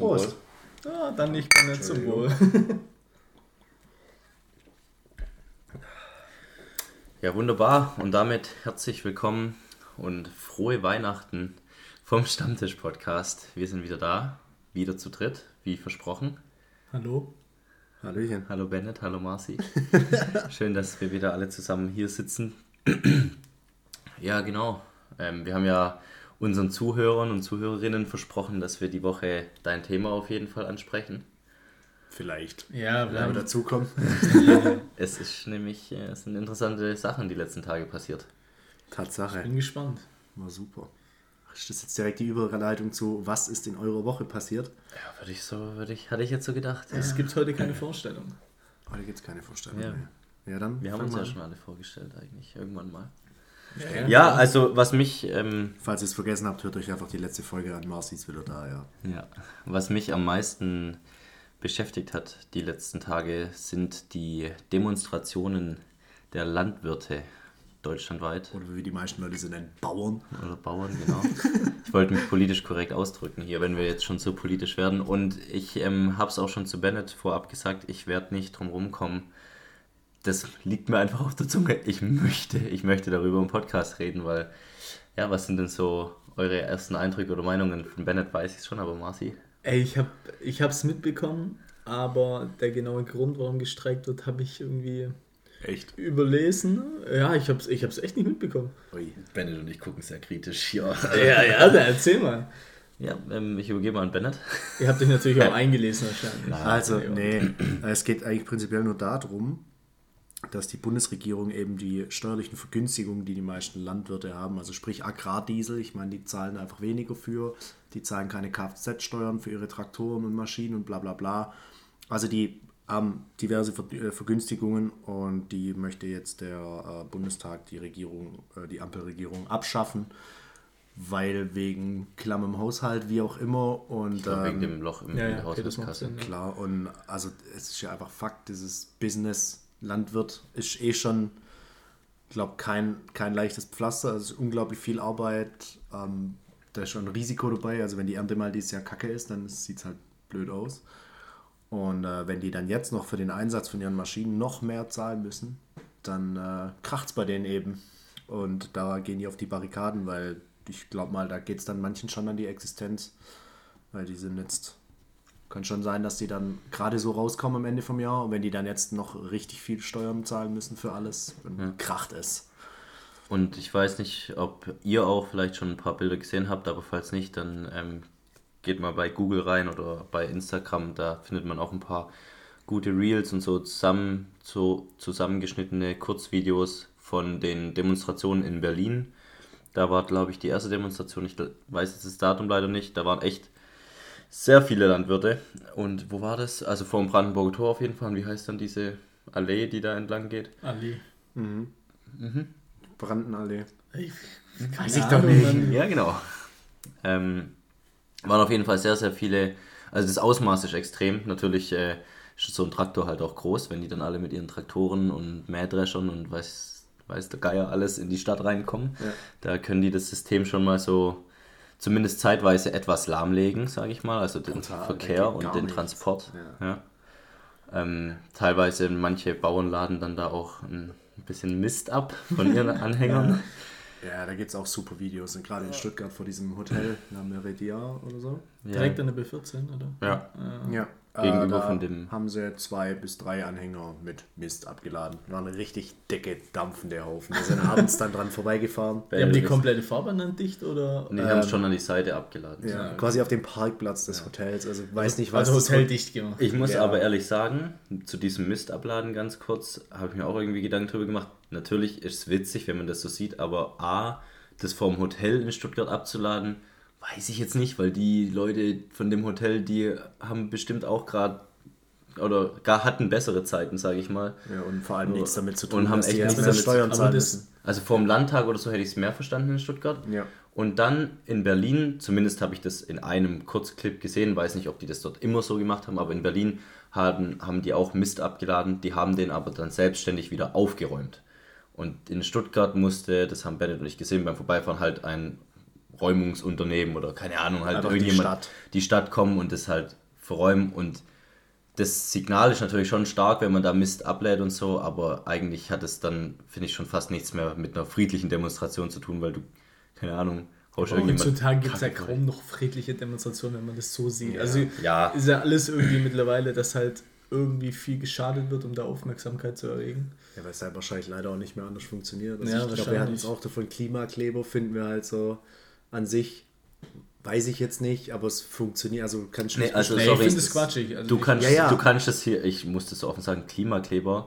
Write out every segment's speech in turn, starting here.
Prost. Ah, dann nicht nicht zum Wohl. Ja, wunderbar. Und damit herzlich willkommen und frohe Weihnachten vom Stammtisch-Podcast. Wir sind wieder da, wieder zu dritt, wie versprochen. Hallo. Hallöchen. Hallo Bennett, hallo Marci. Schön, dass wir wieder alle zusammen hier sitzen. ja, genau. Ähm, wir haben ja unseren Zuhörern und Zuhörerinnen versprochen, dass wir die Woche dein Thema auf jeden Fall ansprechen. Vielleicht. Ja, Wenn wir dazukommen. Es ist nämlich, äh, es sind interessante Sachen die letzten Tage passiert. Tatsache. bin gespannt. War super. Ist das jetzt direkt die Überleitung zu, was ist in eurer Woche passiert? Ja, würde ich so, würde ich, hatte ich jetzt so gedacht. Es gibt heute keine Vorstellung. Heute gibt es keine Vorstellung Ja. mehr. Ja, dann. Wir haben uns mal ja schon alle vorgestellt eigentlich, irgendwann mal. Ja, Ja, also was mich, ähm, Falls ihr es vergessen habt, hört euch einfach die letzte Folge an. Marci ist wieder da, ja. ja, was mich am meisten beschäftigt hat die letzten Tage, sind die Demonstrationen der Landwirte deutschlandweit Oder wie die meisten Leute sie nennen, Bauern. oder Bauern, genau. Ich wollte mich politisch korrekt ausdrücken hier, wenn wir jetzt schon so politisch werden. Und ich ähm, habe es auch schon zu Bennett vorab gesagt, ich werde nicht drum rumkommen. Das liegt mir einfach auf der Zunge. Ich möchte, ich möchte darüber im Podcast reden, weil, ja, was sind denn so eure ersten Eindrücke oder Meinungen? Von Bennett weiß ich schon, aber Marci? Ey, ich hab, ich hab's mitbekommen, aber der genaue Grund, warum gestreikt wird, habe ich irgendwie Echt? überlesen. Ja, ich hab's, ich hab's echt nicht mitbekommen. Ui. Bennett und ich gucken sehr kritisch, ja. Ja, ja, dann erzähl mal. Ja, ähm, ich übergebe mal an Bennett. Ihr habt euch natürlich auch eingelesen wahrscheinlich. Also, nee, es geht eigentlich prinzipiell nur darum, dass die Bundesregierung eben die steuerlichen Vergünstigungen, die die meisten Landwirte haben, also sprich Agrardiesel, ich meine, die zahlen einfach weniger für, die zahlen keine Kfz-Steuern für ihre Traktoren und Maschinen und bla bla bla. Also die haben diverse Ver äh, Vergünstigungen und die möchte jetzt der äh, Bundestag, die Regierung, äh, die Ampelregierung abschaffen, weil wegen klammem Haushalt, wie auch immer. Und, Wegen ähm, dem Loch im, ja, in ja. Klar, und also es ist ja einfach Fakt, dieses Business Landwirt ist eh schon, glaube, kein, kein leichtes Pflaster. Es ist unglaublich viel Arbeit. Ähm, da ist schon ein Risiko dabei. Also wenn die Ernte mal dieses Jahr kacke ist, dann sieht es halt blöd aus. Und äh, wenn die dann jetzt noch für den Einsatz von ihren Maschinen noch mehr zahlen müssen, dann äh, kracht es bei denen eben. Und da gehen die auf die Barrikaden, weil ich glaube mal, da geht es dann manchen schon an die Existenz. Weil die sind jetzt kann schon sein, dass die dann gerade so rauskommen am Ende vom Jahr und wenn die dann jetzt noch richtig viel Steuern zahlen müssen für alles, dann kracht es. Und ich weiß nicht, ob ihr auch vielleicht schon ein paar Bilder gesehen habt, aber falls nicht, dann ähm, geht mal bei Google rein oder bei Instagram, da findet man auch ein paar gute Reels und so zusammen so zusammengeschnittene Kurzvideos von den Demonstrationen in Berlin. Da war, glaube ich, die erste Demonstration, ich weiß jetzt das Datum leider nicht, da waren echt sehr viele Landwirte. Und wo war das? Also vor dem Brandenburger Tor auf jeden Fall. Und wie heißt dann diese Allee, die da entlang geht? Ali. Brandenallee. Ich, Weiß ich doch nicht. Ja, genau. Ähm, waren auf jeden Fall sehr, sehr viele. Also das Ausmaß ist extrem. Natürlich äh, ist so ein Traktor halt auch groß, wenn die dann alle mit ihren Traktoren und Mähdreschern und weiß, weiß der Geier alles in die Stadt reinkommen. Ja. Da können die das System schon mal so zumindest zeitweise etwas lahmlegen, sage ich mal. Also den da Verkehr und den nichts. Transport. Ja. Ja. Ähm, teilweise manche Bauern laden dann da auch ein bisschen Mist ab von ihren Anhängern. Ja, da gibt es auch super Videos. Und gerade in Stuttgart vor diesem Hotel, La Meridia oder so. Direkt an der B14, oder? Ja. Ja. Gegenüber da von dem- haben sie zwei bis drei Anhänger mit Mist abgeladen. War eine richtig dicke, dampfende Haufen. Wir sind abends dann dran vorbeigefahren. Die haben die komplette Fahrbahn dann dicht, oder? Und die haben es schon an die Seite abgeladen. Ja, quasi auf dem Parkplatz des Hotels. Also weiß nicht, was Also Hotel Hot- dicht gemacht. Ich muss Ja. aber ehrlich sagen, zu diesem Mistabladen ganz kurz, habe ich mir auch irgendwie Gedanken drüber gemacht. Natürlich ist es witzig, wenn man das so sieht, aber A, das vom Hotel in Stuttgart abzuladen, weiß ich jetzt nicht, weil die Leute von dem Hotel, die haben bestimmt auch gerade oder gar hatten bessere Zeiten, sage ich mal. Ja, und vor allem nichts damit zu tun, Und haben echt nichts damit zu Steuern tun. das- müssen. Also vor dem Landtag oder so hätte ich es mehr verstanden in Stuttgart. Ja. Und dann in Berlin, zumindest habe ich das in einem Kurzclip gesehen, weiß nicht, ob die das dort immer so gemacht haben, aber in Berlin haben, haben die auch Mist abgeladen, die haben den aber dann selbstständig wieder aufgeräumt. Und in Stuttgart musste, das haben Bennett und ich gesehen beim Vorbeifahren, halt ein Räumungsunternehmen oder keine Ahnung, halt Einfach die irgendjemand, Stadt. die Stadt kommen und das halt verräumen und das Signal ist natürlich schon stark, wenn man da Mist ablädt und so, aber eigentlich hat es dann, finde ich, schon fast nichts mehr mit einer friedlichen Demonstration zu tun, weil du, keine Ahnung, haust Heutzutage gibt es ja kaum noch friedliche Demonstrationen, wenn man das so sieht. Also Ja. ist ja alles irgendwie mittlerweile, dass halt irgendwie viel geschadet wird, um da Aufmerksamkeit zu erregen. Ja, weil es halt wahrscheinlich leider auch nicht mehr anders funktioniert. Also Ja, ich glaube, wir hatten es auch davon, Klimakleber finden wir halt so an sich, weiß ich jetzt nicht, aber es funktioniert, also kann Nee, schlecht also Nee, sorry, ich finde es quatschig. Also Du kannst, Ja, ja. du kannst das hier, ich muss das so offen sagen, Klimakleber,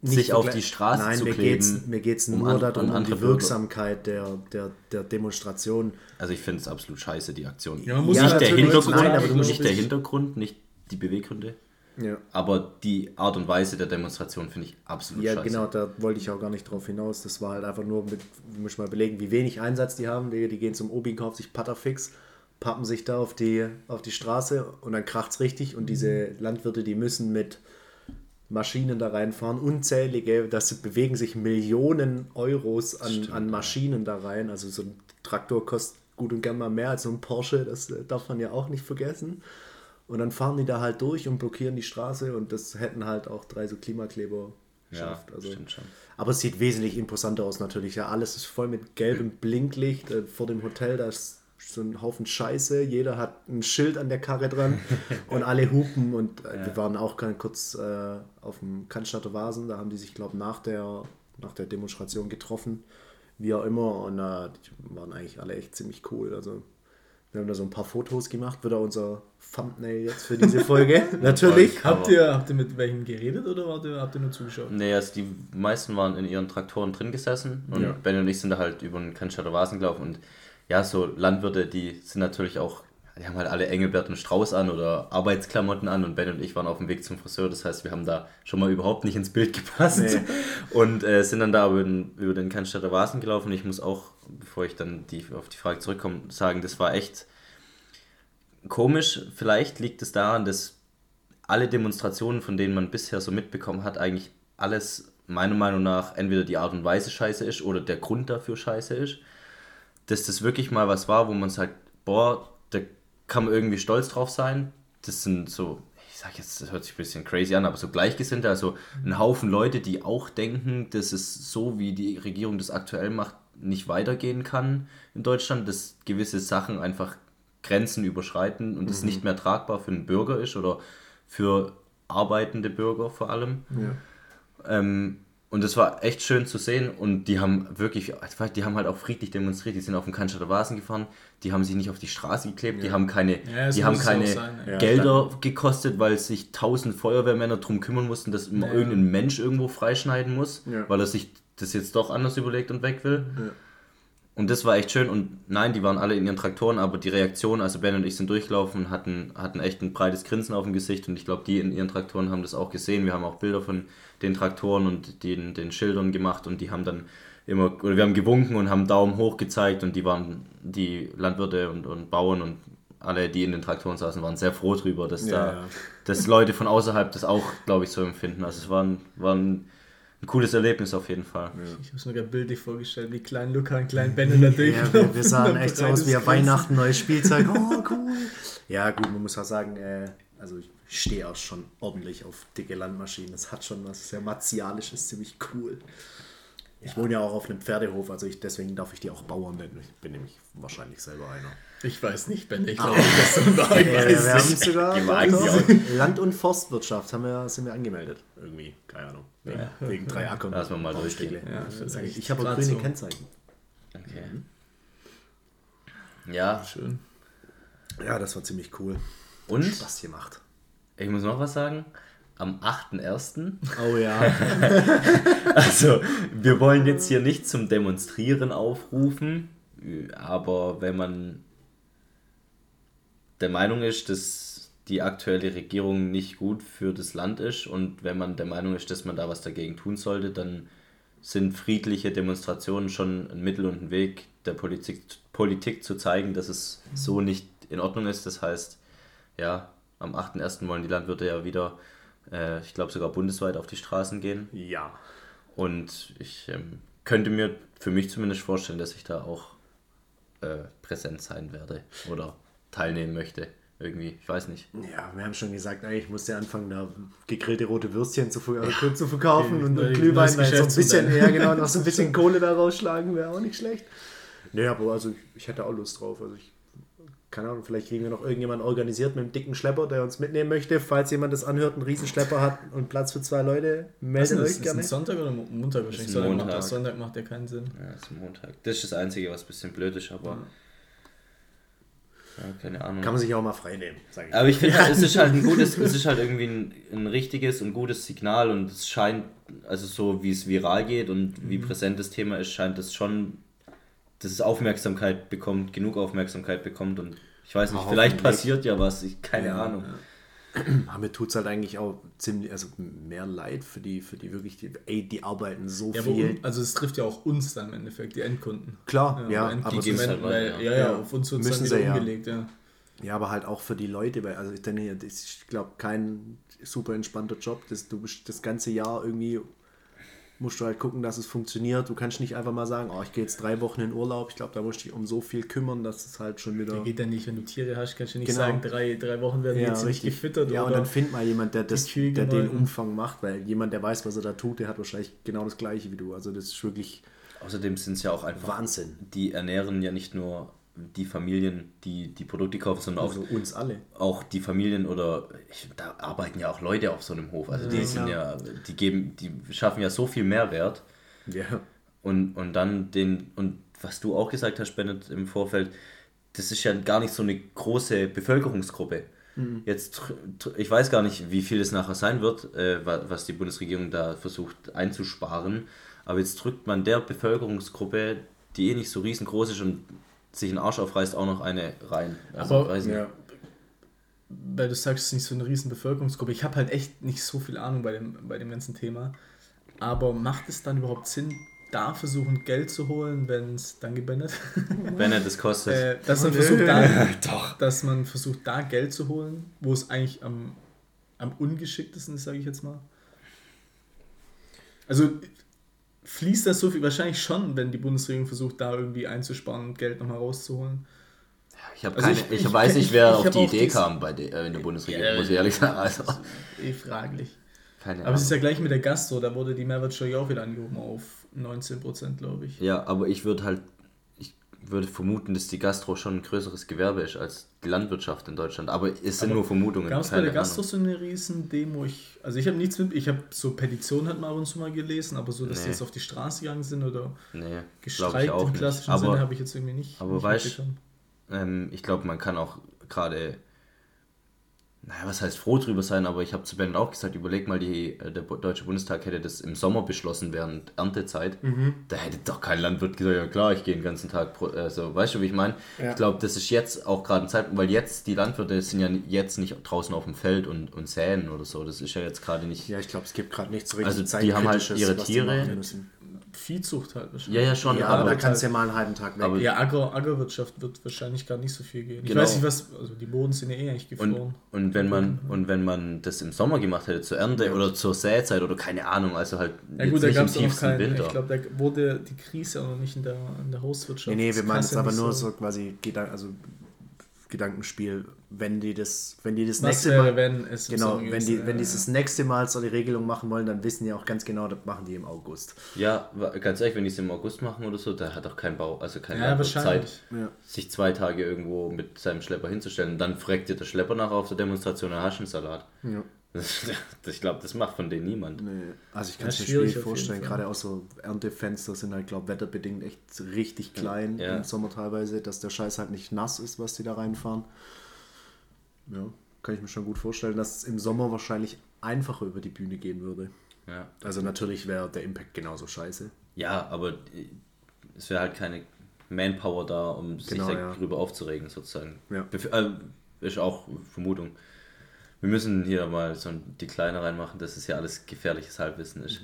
nicht sich auf die Straße Nein, zu mir kleben. geht's, mir geht's um nur an- darum, um andere die. Wirksamkeit der, der, der Demonstration. Also ich finde es absolut scheiße, die Aktion. Ja, man muss Ja, nicht, der Hintergrund, nein, aber du musst nicht der Hintergrund, nicht die Beweggründe, Ja. aber die Art und Weise der Demonstration finde ich absolut Ja, scheiße. genau, da wollte ich auch gar nicht drauf hinaus. Das war halt einfach nur mit, muss ich mal belegen, wie wenig Einsatz die haben. Die, die gehen zum Obi, kaufen sich Patterfix, pappen sich da auf die, auf die Straße und dann kracht's richtig. Und diese Landwirte, die müssen mit Maschinen da reinfahren, unzählige, das bewegen sich Millionen Euros an, Stimmt, an Maschinen da rein. Also so ein Traktor kostet gut und gern mal mehr als so ein Porsche, das äh, darf man ja auch nicht vergessen. Und dann fahren die da halt durch und blockieren die Straße und das hätten halt auch drei so Klimakleber ja, geschafft. also, stimmt schon. aber es sieht wesentlich imposanter aus natürlich. Ja, alles ist voll mit gelbem Blinklicht. Äh, vor dem Hotel, da ist so ein Haufen Scheiße. Jeder hat ein Schild an der Karre dran und alle hupen. Und äh, wir waren auch ganz kurz äh, auf dem Cannstatter Vasen. Da haben die sich, glaube ich, nach der, nach der Demonstration getroffen. Wie auch immer. Und äh, die waren eigentlich alle echt ziemlich cool. Also wir haben da so ein paar Fotos gemacht. Wird auch unser Thumbnail jetzt für diese Folge. Natürlich. Habt ihr, habt ihr mit welchen geredet oder wart ihr, habt ihr nur zugeschaut? Nee, also die meisten waren in ihren Traktoren drin gesessen und Ja. Ben und ich sind da halt über den Cannstatter Vasen gelaufen und ja, so Landwirte, die sind natürlich auch, die haben halt alle Engelbert und Strauß an oder Arbeitsklamotten an und Ben und ich waren auf dem Weg zum Friseur, das heißt, wir haben da schon mal überhaupt nicht ins Bild gepasst Nee. und äh, sind dann da über den, über den Cannstatter Vasen gelaufen und ich muss auch, bevor ich dann die, auf die Frage zurückkomme, sagen, das war echt komisch. Vielleicht liegt es daran, dass alle Demonstrationen, von denen man bisher so mitbekommen hat, eigentlich alles meiner Meinung nach entweder die Art und Weise scheiße ist oder der Grund dafür scheiße ist. Dass das wirklich mal was war, wo man sagt, boah, da kann man irgendwie stolz drauf sein. Das sind so, ich sag jetzt, das hört sich ein bisschen crazy an, aber so Gleichgesinnte, also ein Haufen Leute, die auch denken, dass es so, wie die Regierung das aktuell macht, nicht weitergehen kann in Deutschland, dass gewisse Sachen einfach Grenzen überschreiten und es nicht mehr tragbar für einen Bürger ist oder für arbeitende Bürger vor allem. Ja. Ähm, und das war echt schön zu sehen und die haben wirklich, die haben halt auch friedlich demonstriert, die sind auf den Cannstatter Vasen gefahren, die haben sich nicht auf die Straße geklebt, die haben keine, Ja, die haben keine sein, ja. Gelder gekostet, weil sich tausend Feuerwehrmänner drum kümmern mussten, dass immer Ja. irgendein Mensch irgendwo freischneiden muss, Ja. weil er sich das jetzt doch anders überlegt und weg will. Ja. Und das war echt schön und nein, die waren alle in ihren Traktoren, aber die Reaktion, also Ben und ich sind durchgelaufen, hatten, hatten echt ein breites Grinsen auf dem Gesicht und ich glaube, die in ihren Traktoren haben das auch gesehen. Wir haben auch Bilder von den Traktoren und den, den Schildern gemacht und die haben dann immer, oder wir haben gewunken und haben Daumen hoch gezeigt und die waren, die Landwirte und, und Bauern und alle, die in den Traktoren saßen, waren sehr froh drüber, dass Ja, da, ja. dass Leute von außerhalb das auch, glaube ich, so empfinden. Also es war ein, war ein, cooles Erlebnis auf jeden Fall. Ich habe es mir gerade bildlich vorgestellt, wie klein Luca und klein Ben da Ja, durchlaufen. wir, wir sahen echt so aus wie Grinsen. Weihnachten, neues Spielzeug. Oh, cool. Ja, gut, man muss auch sagen, äh, also ich stehe auch schon ordentlich auf dicke Landmaschinen. Das hat schon was sehr martialisches, ziemlich cool. Ich wohne ja auch auf einem Pferdehof, also ich, deswegen darf ich die auch Bauern nennen. Ich bin nämlich wahrscheinlich selber einer. Ich weiß nicht, Ben, ich glaube, das so war. Ich Ja, weiß wir haben nicht. sogar ich Land- und Forstwirtschaft haben wir, sind wir angemeldet. Irgendwie, keine Ahnung. Wegen, wegen drei Ackern. Lass mal mal durchgehen. Ja, echt ich habe grüne so. Kennzeichen. Okay. Ja, Schön. Ja, das war ziemlich cool. und Spaß gemacht. ich muss noch was sagen. Am 8.1. Oh ja. Also, wir wollen jetzt hier nicht zum Demonstrieren aufrufen, aber wenn man der Meinung ist, dass die aktuelle Regierung nicht gut für das Land ist und wenn man der Meinung ist, dass man da was dagegen tun sollte, dann sind friedliche Demonstrationen schon ein Mittel und ein Weg der Politik, Politik zu zeigen, dass es so nicht in Ordnung ist. Das heißt, ja, am 8.1. wollen die Landwirte ja wieder, äh, ich glaube sogar bundesweit auf die Straßen gehen. ja. Und ich ähm, könnte mir für mich zumindest vorstellen, dass ich da auch äh, präsent sein werde oder teilnehmen möchte. Irgendwie, ich weiß nicht. Ja, wir haben schon gesagt, eigentlich muss der anfangen, da gegrillte rote Würstchen zu, ja. zu verkaufen und, und Glühwein, so ein bisschen, ja genau, noch so ein bisschen Kohle da rausschlagen wäre auch nicht schlecht. Nee, aber also ich hätte auch Lust drauf. Also ich, keine Ahnung, vielleicht kriegen wir noch irgendjemanden organisiert mit einem dicken Schlepper, der uns mitnehmen möchte. Falls jemand das anhört, einen Riesenschlepper hat und Platz für zwei Leute, meldet euch gerne. Ist Sonntag oder Montag wahrscheinlich? Sonntag, Montag. Macht, Sonntag macht ja keinen Sinn. Ja, ist Montag. Das ist das Einzige, was ein bisschen blöd ist, aber... Ja. Ja, keine Ahnung. Kann man sich auch mal frei nehmen, sage ich. Aber ich finde, es ist halt ein gutes, es ist halt irgendwie ein, ein richtiges und gutes Signal und es scheint, also so wie es viral geht und wie mhm. präsent das Thema ist, scheint es schon, dass es Aufmerksamkeit bekommt, genug Aufmerksamkeit bekommt und ich weiß nicht, vielleicht passiert ja was, ich, keine ja, Ahnung. Ja. Aber mir tut es halt eigentlich auch ziemlich, also mehr leid für die, für die wirklich, die, ey, die arbeiten so ja, viel. also es trifft ja auch uns dann im Endeffekt, die Endkunden. Klar, ja, ja aber die halt weil, ja. ja, ja, auf uns wird es dann wieder umgelegt, ja. Ja, aber halt auch für die Leute, weil, also ich denke, das ist, ich glaube, kein super entspannter Job, dass du bist das ganze Jahr irgendwie musst du halt gucken, dass es funktioniert. Du kannst nicht einfach mal sagen, oh, ich gehe jetzt drei Wochen in Urlaub. Ich glaube, da musst du dich um so viel kümmern, dass es halt schon wieder. Der geht ja nicht, wenn du Tiere hast, kannst du nicht genau. sagen, drei, drei Wochen werden ja, jetzt nicht gefüttert. Ja, und dann find mal jemand, der, das, der den Umfang macht, weil jemand, der weiß, was er da tut, der hat wahrscheinlich genau das Gleiche wie du. Also das ist wirklich. Außerdem sind es ja auch einfach. Wahnsinn. Die ernähren ja nicht nur die Familien, die die Produkte kaufen, sondern also auch uns alle. Auch die Familien oder ich, da arbeiten ja auch Leute auf so einem Hof. Also ja, die sind ja, die geben, die schaffen ja so viel Mehrwert. Ja. Und, und dann den, und was du auch gesagt hast, Bennett, im Vorfeld, das ist ja gar nicht so eine große Bevölkerungsgruppe. Mhm. Jetzt, ich weiß gar nicht, wie viel es nachher sein wird, äh, was die Bundesregierung da versucht einzusparen. Aber jetzt drückt man der Bevölkerungsgruppe, die eh nicht so riesengroß ist und sich einen Arsch aufreißt, auch noch eine rein. Also, Aber, ja. weil du sagst, es ist nicht so eine riesen Bevölkerungsgruppe. Ich habe halt echt nicht so viel Ahnung bei dem, bei dem ganzen Thema. Aber macht es dann überhaupt Sinn, da versuchen Geld zu holen, wenn es, danke Bennett, Bennett es kostet. Äh, dass, man versucht, da, Doch. dass man versucht, da Geld zu holen, wo es eigentlich am, am ungeschicktesten ist, sage ich jetzt mal. Also fließt das so viel? Wahrscheinlich schon, wenn die Bundesregierung versucht, da irgendwie einzusparen und Geld nochmal rauszuholen. Ich, also ich, ich, ich, weiß nicht, wer auf die Idee kam bei de, äh, in der Bundesregierung, ja, muss ich ehrlich sagen. Also. Eh fraglich. Keine aber es ist ja gleich mit der Gastro, da wurde die Mehrwertsteuer ja auch wieder angehoben auf 19%, glaube ich. Ja, aber ich würde halt, würde vermuten, dass die Gastro schon ein größeres Gewerbe ist als die Landwirtschaft in Deutschland. Aber es sind aber nur Vermutungen. Gab es bei der Gastro so eine riesen Demo? Ich, also ich habe nichts mit, ich habe so Petitionen halt mal ab und zu mal gelesen, aber so, dass nee. die jetzt auf die Straße gegangen sind oder nee, gestreikt im klassischen aber, Sinne habe ich jetzt irgendwie nicht. Aber nicht weißt ähm, ich glaube, man kann auch gerade naja, was heißt froh drüber sein, aber ich habe zu Ben auch gesagt, überleg mal, die, äh, der Deutsche Bundestag hätte das im Sommer beschlossen während Erntezeit. Mhm. Da hätte doch kein Landwirt gesagt, ja klar, ich gehe den ganzen Tag, also, weißt du, wie ich meine? Ja. Ich glaube, das ist jetzt auch gerade ein Zeitpunkt, weil jetzt die Landwirte sind ja jetzt nicht draußen auf dem Feld und, und säen oder so, das ist ja jetzt gerade nicht... Ja, ich glaube, es gibt gerade nicht so richtig Also die haben halt ihre Tiere, Viehzucht halt wahrscheinlich. Ja, ja, schon. Ja, aber, da kannst du ja mal einen halben Tag weg. Aber ja, Agro, Agrowirtschaft wird wahrscheinlich gar nicht so viel gehen. Genau. Ich weiß nicht, was, also die Boden sind ja eh eigentlich gefroren. Und, und, wenn man, und wenn man das im Sommer gemacht hätte, zur Ernte ja. oder zur Säzeit oder keine Ahnung, also halt ja, gut, nicht im tiefsten kein, Winter. Ich glaube, da wurde die Krise auch noch nicht in der, in der Hauswirtschaft. Nee, nee, wir meinen es aber nur so, so quasi, also Gedankenspiel, wenn die das, wenn die das Was nächste wäre, Mal, wenn es genau, wenn die, wenn die das nächste Mal so die Regelung machen wollen, dann wissen die auch ganz genau, das machen die im August. Ja, ganz ehrlich, wenn die es im August machen oder so, da hat auch kein Bau, also keine ja, Zeit, ja. sich zwei Tage irgendwo mit seinem Schlepper hinzustellen. Und dann fragt dir der Schlepper nachher auf der Demonstration, einen Salat. Ja. ich glaube, das macht von denen niemand. Nee. Also ich kann es mir schwierig vorstellen, gerade auch so Erntefenster sind halt, glaube wetterbedingt echt richtig klein ja. im Sommer teilweise, dass der Scheiß halt nicht nass ist, was die da reinfahren. Ja, kann ich mir schon gut vorstellen, dass es im Sommer wahrscheinlich einfacher über die Bühne gehen würde. Ja. Also natürlich wäre der Impact genauso scheiße. Ja, aber es wäre halt keine Manpower da, um genau, sich darüber ja. aufzuregen, sozusagen. Ja. Äh, ist auch Vermutung. Wir müssen hier mal so die Kleine reinmachen, dass es ja alles gefährliches Halbwissen ist.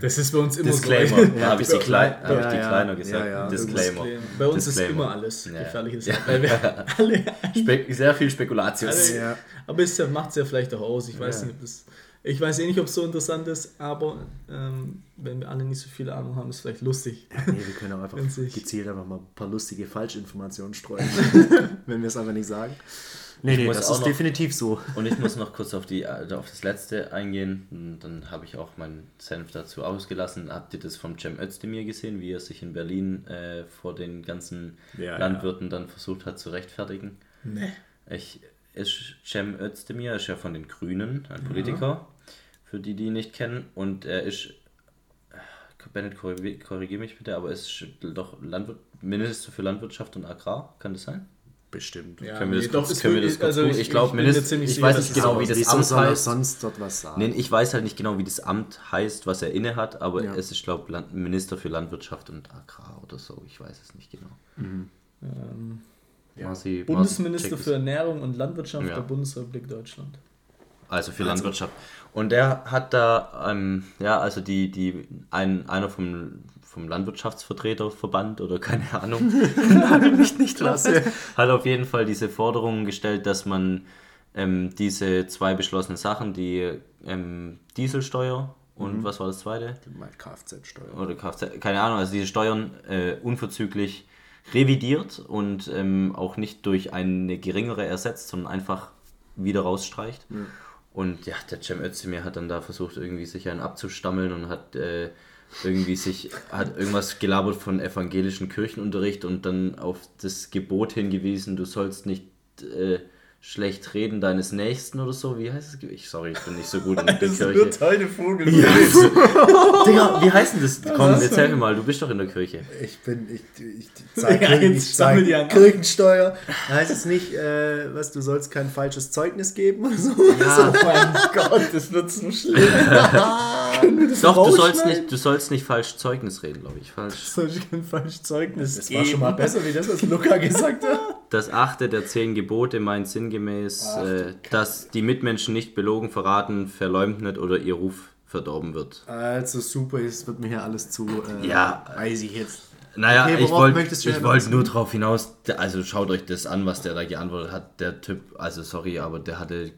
Das ist bei uns immer Disclaimer. so. Ja, habe ich, die, Klei ja, hab ich die Kleiner gesagt? Ja, ja. Disclaimer. Bei uns Disclaimer. ist immer alles gefährliches ja. Spe sehr viel Spekulatius. Alle, aber es macht es ja vielleicht auch aus. Ich weiß nicht, ob das Ich weiß eh nicht, ob es so interessant ist, aber ähm, wenn wir alle nicht so viel Ahnung haben, ist es vielleicht lustig. Ja, nee, wir können auch einfach gezielt einfach mal ein paar lustige Falschinformationen streuen, wenn wir es einfach nicht sagen. Nee, Ich nee, das ist noch- definitiv so. Und ich muss noch kurz auf, die, äh, auf das letzte eingehen. Und Dann habe ich auch meinen Senf dazu ausgelassen. Habt ihr das vom Cem Özdemir gesehen, wie er sich in Berlin äh, vor den ganzen Ja, Landwirten dann versucht hat zu rechtfertigen? Nee. Ich, ist Cem Özdemir ist ja von den Grünen, ein Politiker, für die, die ihn nicht kennen. Und er ist, äh, Bennett, korrigiere korrigier mich bitte, aber er ist doch Landwirt, Minister für Landwirtschaft und Agrar, kann das sein? Bestimmt. Ja, können wir das nee, doch, können wir das kurz also ich- ich glaube, ich ich weiß nicht genau, wie das Amt soll heißt. sonst dort was sagen? Nee, ich weiß halt nicht genau, wie das Amt heißt, was er inne hat, aber Ja. es ist, glaube ich, Minister für Landwirtschaft und Agrar oder so. Ich weiß es nicht genau. Ähm, Marci- Bundesminister Marci, für Ernährung und Landwirtschaft Ja. der Bundesrepublik Deutschland. Also für Landwirtschaft. Und der hat da, ähm, ja, also die, die, ein, einer vom, vom Landwirtschaftsvertreterverband oder keine Ahnung, nagel mich nicht klasse, hat auf jeden Fall diese Forderungen gestellt, dass man ähm, diese zwei beschlossenen Sachen, die ähm, Dieselsteuer und was war das zweite? Kfz-Steuer. oder Kfz, keine Ahnung, also diese Steuern äh, unverzüglich revidiert und ähm, auch nicht durch eine geringere ersetzt, sondern einfach wieder rausstreicht. Und ja, der Cem Özdemir hat dann da versucht, irgendwie sich einen abzustammeln und hat äh, irgendwie sich, hat irgendwas gelabert von evangelischen Kirchenunterricht und dann auf das Gebot hingewiesen, du sollst nicht äh, schlecht reden deines Nächsten oder so. Wie heißt es? Ich, sorry, ich bin nicht so gut in der Kirche. heute Vogel. Digga, wie heißt denn das? Komm, hast du erzähl mir mal, du bist doch in der Kirche. Ich bin, ich, ich, ich Ja, jetzt ich an. Kirchensteuer. Heißt es nicht, äh, was, du sollst kein falsches Zeugnis geben oder so? Ja, Oh mein Gott, das wird so schlimm. doch, du sollst, nicht, du sollst nicht falsch Zeugnis reden, glaube ich. Falsch. Soll ich kein falsches Zeugnis Das war schon mal geben? besser, wie das, was Luca gesagt hat. Das achte der zehn Gebote meint sinngemäß, äh, dass die Mitmenschen nicht belogen, verraten, verleumdet oder ihr Ruf verdorben wird. Also super, es wird mir hier alles zu äh, Ja. weiß ich jetzt. Naja, Okay, ich wollte wollte nur darauf hinaus, also schaut euch das an, was der da geantwortet hat. Der Typ, also sorry, aber der hatte,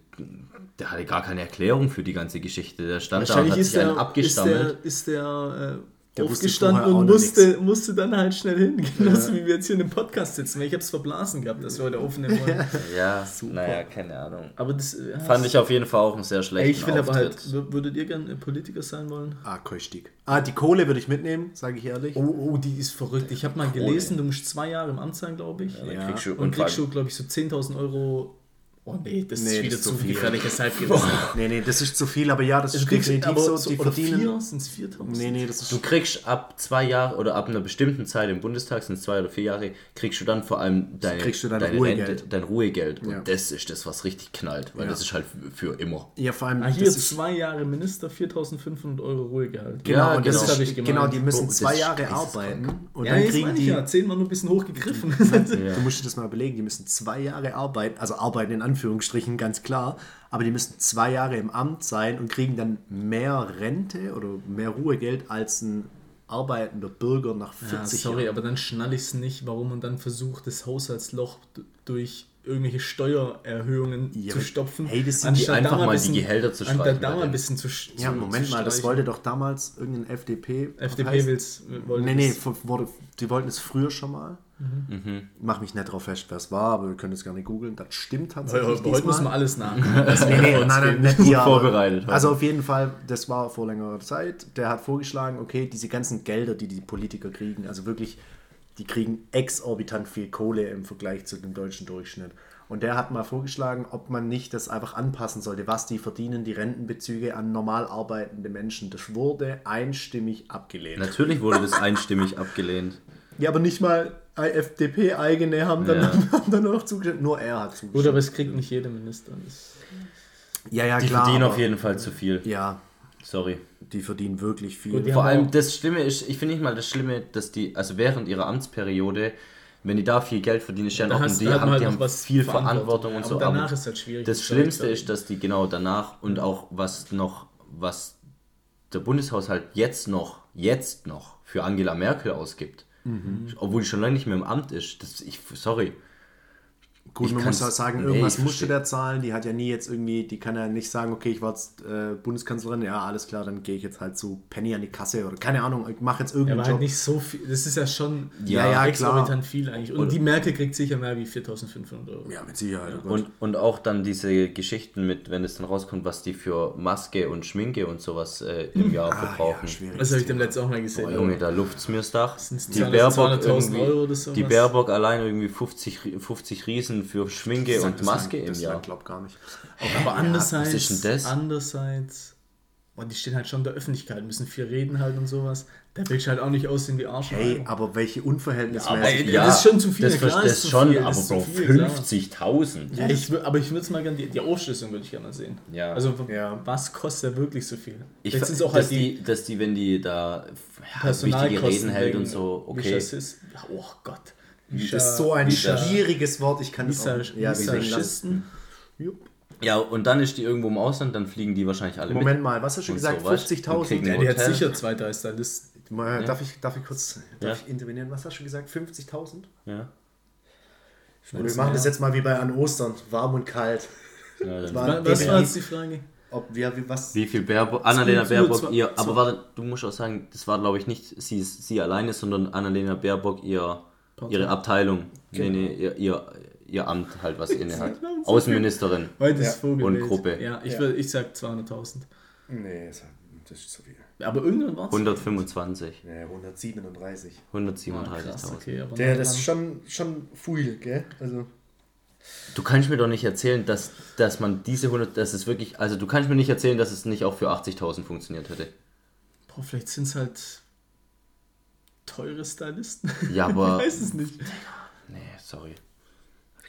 der hatte gar keine Erklärung für die ganze Geschichte. Der stand da und Wahrscheinlich hat ist sich einen der, ist abgestammelt. der, ist der, äh, Der aufgestanden und musste, musste dann halt schnell hin. Genauso wie wir jetzt hier in dem Podcast sitzen. weil Ich habe es verblasen gehabt, dass wir heute aufnehmen wollen. Ja, naja, keine Ahnung. Aber das äh, Fand ich auf jeden Fall auch einen sehr schlechten Ey, ich will aber halt, würdet ihr gerne Politiker sein wollen? Ah, Keustieg. Ah, die Kohle würde ich mitnehmen, sage ich ehrlich. Oh, oh, die ist verrückt. Ich habe mal gelesen, du musst zwei Jahre im Amt sein, glaube ich. Dann Ja. kriegst Und kriegst du, glaube ich, so 10.000 Euro. Oh nee, das Nee, ist das wieder ist zu zu viel. gefährliches Halbwissen. Nee, nee, das ist zu viel, aber ja, das Also ist definitiv so. so Die oder verdienen. vier? Sind es 4.000? Nee, nee, das ist. Du kriegst ab zwei Jahren oder ab einer bestimmten Zeit im Bundestag, sind es zwei oder vier Jahre, kriegst du dann vor allem deine, Kriegst du dein deine Ruhegeld. Rente, dein Ruhegeld. Und Ja. das ist das, was richtig knallt, weil Ja. das ist halt für immer. Ja, vor allem. Ah, hier das ist, zwei Jahre Minister, 4.500 Euro Ruhegehalt. genau, Ja, und das genau. hab ich gemeint. genau, die müssen Oh, das zwei Jahre arbeiten und Ja, dann jetzt kriegen meine ich die. ja, zehnmal nur ein bisschen hochgegriffen. Du musst dir das mal überlegen, die müssen zwei Jahre arbeiten, also arbeiten in Anführungsstrichen, ganz klar, aber die müssen zwei Jahre im Amt sein und kriegen dann mehr Rente oder mehr Ruhegeld als ein arbeitender Bürger nach Ja, 40 sorry, Jahren. aber dann schnall ich es nicht, warum man dann versucht, das Haushaltsloch durch irgendwelche Steuererhöhungen Ja, zu stopfen. hey, das sind die einfach mal die Gehälter zu anstatt streichen da mal ein bisschen zu Ja, Moment zu mal, das wollte doch damals irgendein FDP. FDP will's, wollte Nee, nee, wurde, die wollten es früher schon mal. Mhm. Mach mich nicht drauf fest, wer es war, aber wir können es gerne googeln. Das stimmt tatsächlich. heute, heute muss man diesmal. alles nach. Nee, nee, nein, nein, nicht Gut aber- vorbereitet heute. Also auf jeden Fall, das war vor längerer Zeit. Der hat vorgeschlagen, okay, diese ganzen Gelder, die die Politiker kriegen, also wirklich, die kriegen exorbitant viel Kohle im Vergleich zu dem deutschen Durchschnitt. Und der hat mal vorgeschlagen, ob man nicht das einfach anpassen sollte, was die verdienen, die Rentenbezüge an normal arbeitende Menschen. Das wurde einstimmig abgelehnt. Natürlich wurde das einstimmig abgelehnt. Ja, aber nicht mal FDP-eigene haben dann, Ja. haben dann noch zugestimmt. Nur er hat zugestimmt. Gut, aber es kriegt nicht jeder Minister. Das ja, ja, Die klar. verdienen aber- auf jeden Fall zu viel. Ja, Sorry. die verdienen wirklich viel. Gut, die Vor allem auch- das Schlimme ist, ich finde nicht mal das Schlimme, dass die, also während ihrer Amtsperiode, wenn die da viel Geld verdienen, ist ja in Da Ordnung, hast- die haben, halt die noch haben was viel Verantwortung. Verantwortung und Aber so. danach aber ist halt schwierig, Das Schlimmste ist, dass die genau danach und auch was noch, was der Bundeshaushalt jetzt noch, jetzt noch für Angela Merkel ausgibt, Mhm. obwohl die schon lange nicht mehr im Amt ist, das, ich, sorry. Gut, Ich man muss auch sagen, nee, irgendwas ich musste der zahlen. Die hat ja nie jetzt irgendwie, die kann ja nicht sagen, okay, ich war jetzt äh, Bundeskanzlerin, ja, alles klar, dann gehe ich jetzt halt zu Penny an die Kasse oder keine Ahnung, ich mache jetzt Ja, irgendeinen aber halt Job. nicht so viel. Das ist ja schon Ja, ja, exorbitant viel eigentlich. Und die Merkel kriegt sicher mehr wie 4500 Euro. Ja, mit Sicherheit. oh Gott. Und, und auch dann diese Geschichten mit, wenn es dann rauskommt, was die für Maske und Schminke und sowas äh, im Jahr ah, verbrauchen. ja, schwierig. Das habe ich dem letzten auch mal gesehen. Oh, Junge, da luft's mir's Dach. Die 200 Baerbock, 200.000 irgendwie, Euro oder sowas? die Baerbock allein irgendwie 50, Ri- 50 Riesen für Schminke Das und Maske das im Jahr. glaub gar nicht. Aber andererseits, was ist denn das? andererseits, und die stehen halt schon in der Öffentlichkeit, müssen viel reden halt und sowas. Da willst du halt auch nicht aussehen wie Arsch. Hey, aber welche unverhältnismäßig. aber- Ja, das ist schon zu viel, Das, klar, das ist schon, viel, das aber ist Bro, viel, klar. 50.000. Ja, ich, aber ich würde es mal gerne, die, die Aufschlüsselung würde ich gerne mal sehen. Ja. Also, Ja. was kostet wirklich so viel? Ich sind es auch dass, halt die, die, dass die, wenn die da ja, Personalkosten wichtige Reden hält wegen und so, okay. Visagiss- Ja, oh Gott. Das ist so ein Visa- schwieriges Wort, ich kann es auch Visa- nicht. Ja. Ja, und dann ist die irgendwo im Ausland, dann fliegen die wahrscheinlich alle Moment mit. mal, was hast du Und gesagt? so, weißt du? Und 50.000? kriegen Ja, die hat sicher zwei, drei Stylisten. Mal, Darf, ich, darf ich kurz darf Ja. ich intervenieren? Was hast du gesagt? 50.000? Ja. Oder wir machen das jetzt mal wie bei an Ostern, warm und kalt. Ja, dann- War Was, war jetzt die Frage? Ob wir, wie, was? Wie viel Baerbock, Annalena Baerbock, ihr, aber warte, du musst auch sagen, das war glaube ich nicht sie, sie alleine, sondern Annalena Baerbock, ihr, ihre Abteilung, nee, nee, ihr, ihr, ihr Amt halt, was inne hat. Außenministerin. Heute Ja. ist Vogel. Und Gruppe. Ja, ich, Ja. würd- ich sag 200.000. Nee, das ist zu viel. Aber irgendwann war es. 125, Nee, 137. 137.000. okay, aber Der, das ist schon, schon viel, gell? Also, Du kannst mir doch nicht erzählen, dass, dass man diese 100, dass es wirklich, also du kannst mir nicht erzählen, dass es nicht auch für 80.000 funktioniert hätte. Boah, vielleicht sind es halt teure Stylisten. Ja, aber, ich weiß es nicht. nee, sorry.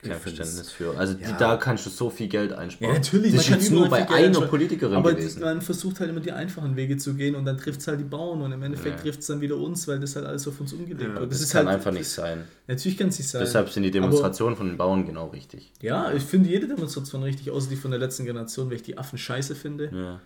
Kein Verständnis für. Also die, Ja. da kannst du so viel Geld einsparen. Ja, natürlich, Das ist jetzt nur bei einer einsparen. Politikerin Aber gewesen. die, man versucht halt immer die einfachen Wege zu gehen und dann trifft es halt die Bauern und im Endeffekt Ja. trifft es dann wieder uns, weil das halt alles auf uns umgelegt Ja, wird. das, Das, ist kann halt einfach nicht sein. Natürlich kann es nicht sein. Deshalb sind die Demonstrationen von den Bauern genau richtig. ja, ich finde jede Demonstration richtig, außer die von der letzten Generation, weil ich die Affen scheiße finde. Ja.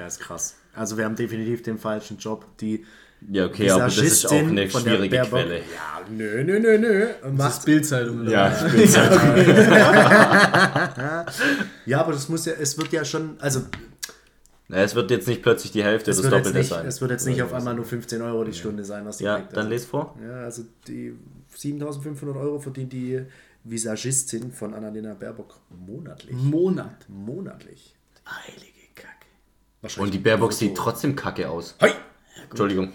ja, ist krass. Also, wir haben definitiv den falschen Job. Die Ja, okay, aber das ist auch eine schwierige Quelle. Ja, nö, nö, nö, nö. Das Macht, ist Bildzeitung. oder Ja, halt. ja, aber das muss ja, es wird ja schon, also Na, es wird jetzt nicht plötzlich die Hälfte es oder das wird, jetzt Doppelte nicht, sein. es wird jetzt nicht auf einmal nur 15 Euro die Stunde sein, was die Ja, kriegt. dann Also, les vor. Ja, also die 7500 Euro verdient die Visagistin von Annalena Baerbock monatlich. Monat. Monatlich. Heilige Kacke. Und die Baerbock sieht trotzdem kacke aus. Hoi! Entschuldigung.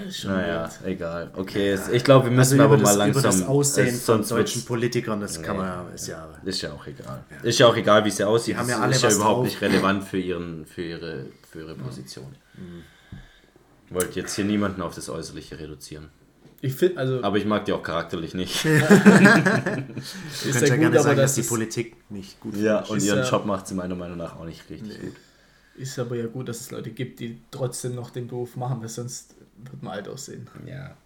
Das ist schon Naja, wild. egal. Okay, es- ich glaube, wir Also müssen aber über mal das, langsam. über das Aussehen es- von deutschen Politikern, das kann man ja, ist ja. Ist ja auch egal. Ist ja auch egal, wie sie aussieht. haben ja Das alle ist ja überhaupt drauf. nicht relevant für, ihren, für, ihre, für ihre Position. Ich wollte jetzt hier niemanden auf das Äußerliche reduzieren. Ich finde, also, Aber ich mag die auch charakterlich nicht. Du ist ja ja gut, gerne aber sagen, dass das die ist, Politik nicht gut Ja, ist. und Ist ihren ja- Job macht sie meiner Meinung nach auch nicht richtig gut. Ist aber ja gut, dass es Leute gibt, die trotzdem noch den Beruf machen, weil sonst wird man alt aussehen. Ja.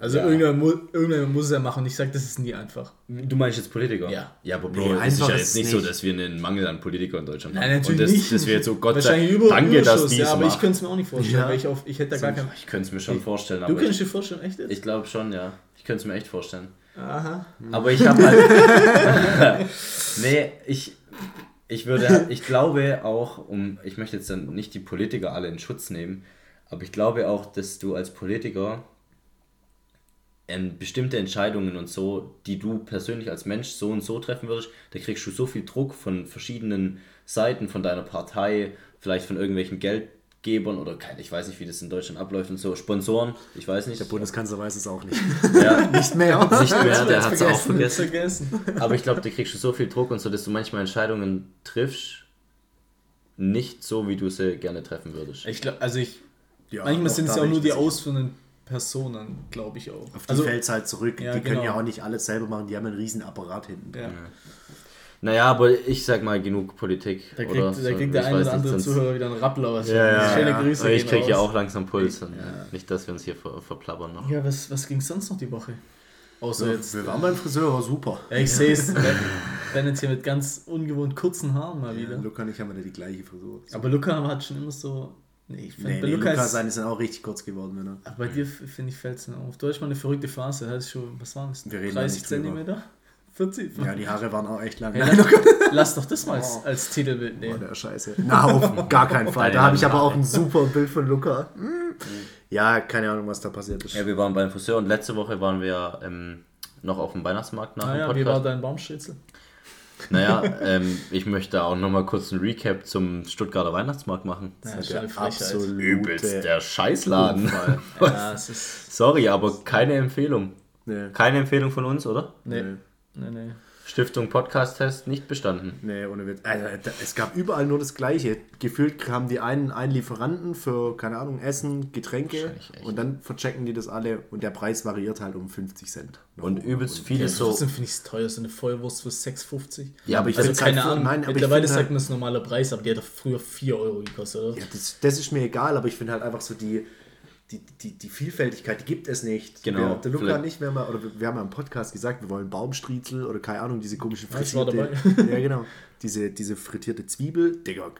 Also Ja. irgendjemand, mu irgendjemand muss es ja machen. Ich sage, das ist nie einfach. Du meinst jetzt Politiker? Ja. Ja, aber Nee, Bro, es ist ja jetzt nicht so, dass wir einen Mangel an Politikern in Deutschland Nein, haben. natürlich und das, nicht. Das wir jetzt so, Gott sei Wahrscheinlich über, danke, dass die ja, aber ich könnte es mir auch nicht vorstellen, Ja. weil ich, auf, ich hätte da gar keinen... Ich könnte es mir schon vorstellen, Du aber könntest dir vorstellen, echt jetzt? ich glaube schon, ja. Ich könnte es mir echt vorstellen. Aha. Aber ich habe halt. nee, ich, ich würde, ich glaube auch, um, ich möchte jetzt dann nicht die Politiker alle in Schutz nehmen, aber ich glaube auch, dass du als Politiker ähm, bestimmte Entscheidungen und so, die du persönlich als Mensch so und so treffen würdest, da kriegst du so viel Druck von verschiedenen Seiten, von deiner Partei, vielleicht von irgendwelchen Geldgebern oder kein, ich weiß nicht, wie das in Deutschland abläuft und so, Sponsoren, ich weiß nicht. Der Bundeskanzler weiß es auch nicht. ja, nicht mehr. nicht mehr, der hat es auch vergessen. vergessen. Aber ich glaube, da kriegst du so viel Druck und so, dass du manchmal Entscheidungen triffst, nicht so, wie du sie gerne treffen würdest. Ich glaube, also ich... Ja, manchmal sind es ja auch nur die ausführenden Personen, glaube ich auch. Auf die also, fällt es halt zurück. Ja, die können ja genau. auch nicht alles selber machen. Die haben einen riesen Apparat hinten. ja. Naja, aber ich sag mal genug Politik. Da kriegt, oder da so. kriegt der Ich ein weiß oder andere Zuhörer wieder einen Rappler. Was Ja, ja, Schöne ja. Grüße ich krieg ja auch langsam Puls. Und Nicht, dass wir uns hier ver verplappern noch. Ja, was, was ging sonst noch die Woche? Außer So, jetzt... wir waren beim Friseur, war super. Ja, ich sehe es. Ben, ben jetzt hier mit ganz ungewohnt kurzen Haaren mal Ja, wieder. Luca und ich haben ja die gleiche Frisur. So. Aber Luca hat schon immer so Nee, ich find, Nee, bei nee, Luca Lukas ist, seine sind auch richtig kurz geworden, ne? aber bei dir finde ich fällt es mir auf. Du hast mal eine verrückte Phase, hast schon, was war das? Wir reden da 30 nicht drüber. Zentimeter? 40? Ja, die Haare waren auch echt lang. Hey, Nein, lass, lass doch das mal als, Oh. als Titelbild oh, nehmen. der Scheiße. Na, auf gar keinen Fall. Da habe ich aber auch ein super Bild von Luca. Hm. Ja, keine Ahnung, was da passiert ist. Ja, wir waren beim Friseur und letzte Woche waren wir ähm, noch auf dem Weihnachtsmarkt nach Naja, dem wie war Podcast. dein Baumstritzel? Naja, ähm, ich möchte auch nochmal kurz ein Recap zum Stuttgarter Weihnachtsmarkt machen. Ja, Das ist schon der absolute Übelst der Scheißladen. Ja, es ist. Sorry, aber keine Empfehlung. Nee, Keine Empfehlung von uns, oder? Nee, nee, nee, nee. Stiftung Podcast-Test nicht bestanden. nee, ohne Witz. Also, es gab überall nur das Gleiche. Gefühlt haben die einen einen Lieferanten für, keine Ahnung, Essen, Getränke und dann verchecken die das alle und der Preis variiert halt um 50 Cent. Und übelst viele Ja, so. Trotzdem finde ich es teuer, so eine Vollwurst für 6,50. Ja, aber ich Also find's keine halt- Ahnung, nein, mittlerweile sagt halt- man, das ist normaler Preis, aber die hat doch früher 4 Euro gekostet, oder? Ja, das, das ist mir egal, aber ich finde halt einfach so die, die, die, die Vielfältigkeit, die gibt es nicht. Genau. Wir, der Luca Vielleicht- nicht mehr mal, oder wir, wir haben ja im Podcast gesagt, wir wollen Baumstriezel oder keine Ahnung, diese komischen Ja, ich war frittierte. ja, genau. Diese, diese frittierte Zwiebel, Digga,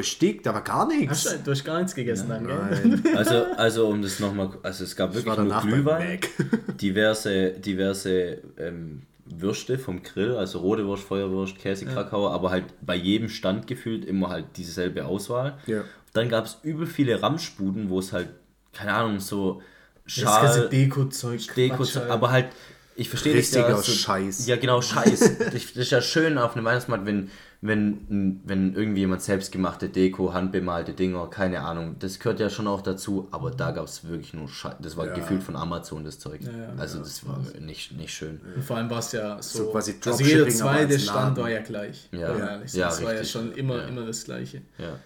Stick, da war gar Hast nichts. du, du hast gar nichts gegessen dann, gell? Nein, Also, also um das nochmal, also es gab ich wirklich nur Glühwein, diverse, diverse ähm, Würste vom Grill, also rote Wurst, Feuerwurst, Käse, Krakauer, aber halt bei jedem Stand gefühlt immer halt dieselbe Auswahl. Ja. Dann gab es übel viele Ramschbuden, wo es halt, keine Ahnung, so Das ganze Schal, Deko-Zeug. Deko, aber halt, ich verstehe das Richtiger ja. So, Scheiß. Ja, genau, Scheiß. das das ist ja schön auf einem Weihnachtsmarkt, wenn, wenn, wenn irgendjemand selbstgemachte Deko, handbemalte Dinger, keine Ahnung, das gehört ja schon auch dazu, aber da gab es wirklich nur Scheiß. Das war Ja. gefühlt von Amazon, das Zeug. Ja, ja, also das war nicht, nicht schön. Und vor allem war es ja so, So quasi also jeder zweite Stand war ja gleich. Ja. Ja, das war ja schon immer, Ja. immer das Gleiche. Ja.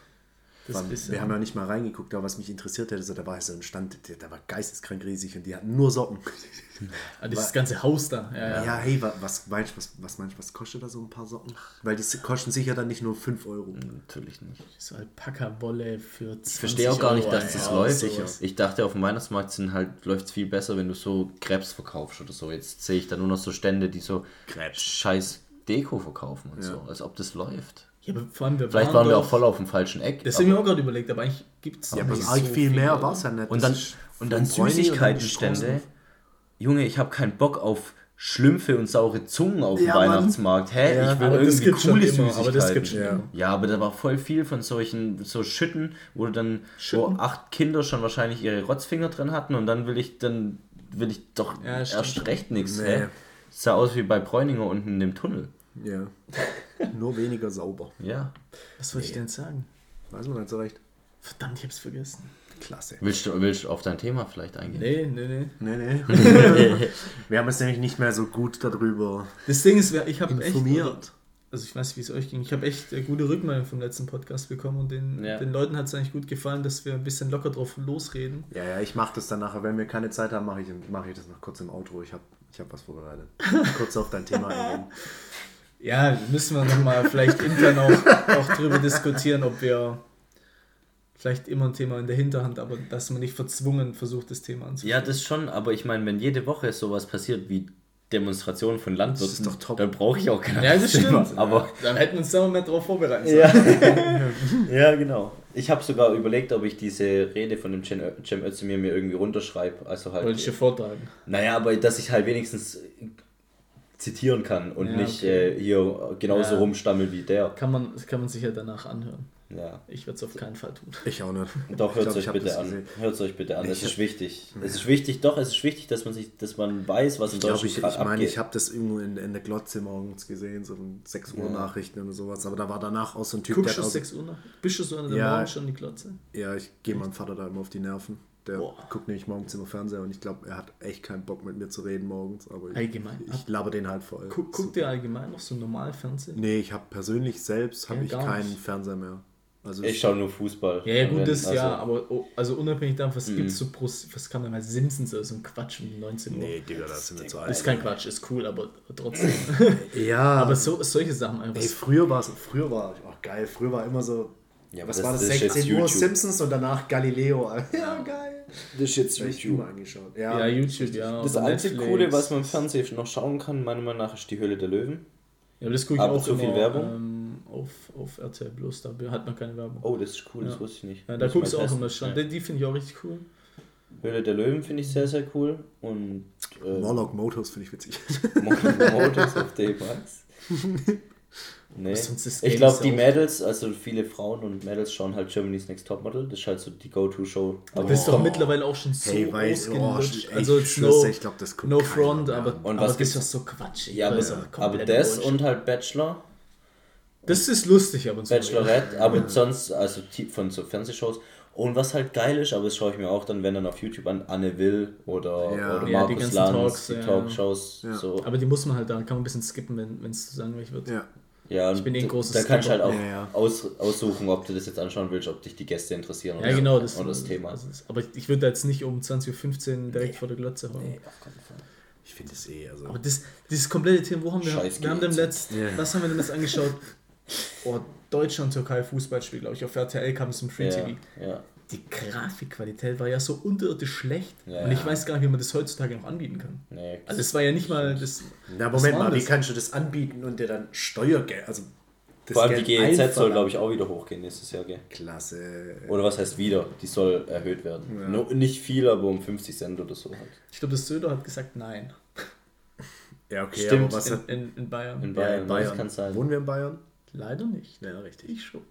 Das ist Wir haben ja nicht mal reingeguckt, aber was mich interessiert hätte, so, da war so ein Stand, der, der war geisteskrank riesig und die hatten nur Socken. ah, dieses ganze Haus da. Ja, ja. Ja, hey, wa- was meinst du, was, was meinst was kostet da so ein paar Socken? Weil die kosten sicher dann nicht nur 5 Euro. Natürlich nicht. So Alpaka-Wolle für 20 Ich verstehe auch gar nicht, Euro, dass das ja, läuft. sowas. Ich dachte, auf dem Weihnachtsmarkt sind halt, läuft es viel besser, wenn du so Krebs verkaufst oder so. Jetzt sehe ich da nur noch so Stände, die so Krebs. scheiß Deko verkaufen und so, als ob das läuft. Ja, aber vor allem, wir Vielleicht waren wir doch- auch voll auf dem falschen Eck. Das aber- habe ich mir auch gerade überlegt, aber eigentlich gibt es Ja, aber arg viel mehr war es ja nicht. Und Das dann, und dann Süßigkeitenstände. Junge, ich habe keinen Bock auf Schlümpfe und saure Zungen auf dem Ja, Mann. Weihnachtsmarkt. Hä? Ja, ich will aber das irgendwie coole immer, Süßigkeiten. aber das gibt's schon Ja. immer. Ja, aber da war voll viel von solchen so Schütten, wo dann Schütten? acht acht Kinder schon wahrscheinlich ihre Rotzfinger drin hatten und dann will ich dann will ich doch erst recht nichts. Nee. Hä? Sah aus wie bei Bräuninger unten in dem Tunnel. Ja. Nur weniger sauber. Ja. Was wollte ich denn sagen? Weiß man nicht so recht. Verdammt, ich hab's vergessen. Klasse. Willst du, willst du auf dein Thema vielleicht eingehen? Nee, nee, nee. Nee, nee. Wir haben uns nämlich nicht mehr so gut darüber Das Ding ist, ich habe echt. informiert. Also ich weiß nicht, wie es euch ging. Ich habe echt äh, gute Rückmeldung vom letzten Podcast bekommen und den, Ja. den Leuten hat es eigentlich gut gefallen, dass wir ein bisschen locker drauf losreden. Ja, ja, ich mache das dann nachher. Wenn wir keine Zeit haben, mache ich, mach ich das noch kurz im Outro. Ich habe ich hab was vorbereitet. kurz auf dein Thema eingehen. Ja, müssen wir nochmal vielleicht intern auch, auch drüber diskutieren, ob wir vielleicht immer ein Thema in der Hinterhand, aber dass man nicht verzwungen versucht, das Thema anzuschauen. Ja, das schon, aber ich meine, wenn jede Woche sowas passiert wie Demonstrationen von Landwirten, ist doch top. dann brauche ich auch keine Ja, das Thema. stimmt. Aber Dann hätten wir uns da mal mehr drauf vorbereiten sollen. ja. ja, genau. Ich habe sogar überlegt, ob ich diese Rede von dem Cem Özdemir mir irgendwie runterschreibe. Also halt, Wollte ich dir vortragen. naja, aber dass ich halt wenigstens zitieren kann und Ja, nicht okay. äh, hier genauso Ja. rumstammel wie der. Kann man, kann man sich ja danach anhören. Ja. Ich werde es auf keinen Fall tun. Ich auch nicht. Doch, hört glaub, es euch bitte an. Hört es euch bitte an. Es ist wichtig. Es ist wichtig, doch, es ist wichtig, dass man sich, dass man weiß, was in Ich Deutschland ich, gerade ich meine, abgeht. ich habe das irgendwo in, in der Glotze morgens gesehen, so um 6 Uhr Ja. Nachrichten oder sowas. Aber da war danach auch so ein Typ, Guckst du hat auch, 6 Uhr nach? Bist du so einer der Ja. Morgen schon die Glotze? Ja, ich gehe meinem Vater da immer auf die Nerven. Der Boah. guckt nämlich morgens immer Fernseher und ich glaube, er hat echt keinen Bock mit mir zu reden morgens. Aber ich, Allgemein. ich laber den halt voll. Guck, guckt ihr allgemein noch so normal Fernsehen? Nee, ich habe persönlich selbst habe Ja, ich keinen nicht. Fernseher mehr. Also Ich schaue nur Fußball. Ja, ja gut, das Also- ja, aber oh, also unabhängig davon, was Mhm. gibt's so pro, was kann man mal Simpsons oder so ein Quatsch um 19 Uhr? nee, Digga, da sind wir zu alt. Ist kein Quatsch, ist cool, aber trotzdem. Ja, aber so, solche Sachen einfach. ey, früher war es, früher war, oh geil, früher war immer so, Ja, was das- war das, das ist jetzt 16 Uhr YouTube. Simpsons und danach Galileo. Ja, geil. Das ist jetzt Das immer angeschaut. Ja, ja, YouTube, ja. Das einzige Netflix. Coole, was man im Fernsehen noch schauen kann, meiner Meinung nach, ist die Höhle der Löwen. Ja, aber das gucke ich Ab und auch zu viel Werbung? Ähm, auf, auf RTL Plus, da hat man keine Werbung. Oh, das ist cool, das Ja. wusste ich nicht. Ja, da guckst du auch immer schon. Ja. Die, finde ich auch richtig cool. Höhle der Löwen finde ich sehr, sehr cool. Und äh, Morlock Motors finde ich witzig. Motors auf D-Max. Nee. Aber sonst ist Ich glaube, die Mädels, also viele Frauen und Mädels schauen halt Germany's Next Topmodel. Das ist halt so die Go-To-Show. Aber das ist doch mittlerweile auch schon so Hey, weiß, oh, ich also jetzt schwör's no, ich glaub, das no front, mehr aber. Und aber was das ist doch so quatschig. Ja, aber, doch aber das Bullshit. und halt Bachelor, Das ist lustig, aber Bachelorette, aber sonst, also von so Fernsehshows. Und was halt geil ist, aber das schaue ich mir auch dann, wenn dann auf YouTube an, Anne Will oder, Ja. oder Ja, die Markus Lanz, Talks, die ja. Talkshows, Ja. so. Aber die muss man halt, da kann man ein bisschen skippen, wenn es zu langweilig wird. Ja. Ja, Ich bin eh ein großes Da kannst du halt auch Ja, ja. Aus, aussuchen, ob du das jetzt anschauen willst, ob dich die Gäste interessieren Ja, genau, das, oder das Thema. das ist, aber ich würde da jetzt nicht um 20.15 Uhr direkt vor der Glotze hauen. Nee, auf keinen Fall. Ich finde es eh, also. Aber das, dieses komplette Thema, wo haben wir, Scheiß wir haben dem letzt, was haben wir denn jetzt angeschaut? Oh, Deutschland, Türkei, Fußballspiel, glaube ich, auf RTL kam es im Free Ja, TV. ja. Die Grafikqualität war ja so unterirdisch schlecht Ja. und ich weiß gar nicht, wie man das heutzutage noch anbieten kann. Nee, Also es war ja nicht mal das. Na, was Moment mal, wie kannst du das anbieten und dir dann Steuergeld, also das Vor allem die GEZ soll, einverlangen? glaube ich, auch wieder hochgehen nächstes Jahr, gell? Klasse. Oder was heißt wieder? Die soll erhöht werden. Ja. No, nicht viel, aber um 50 Cent oder so halt. Ich glaube, das Söder hat gesagt nein. Ja, okay, Stimmt. aber was In, hat in, in Bayern. In ja, Bayern, in das Bayern? kann sein. Wohnen wir in Bayern? Leider nicht. Ja, richtig. Ich schon.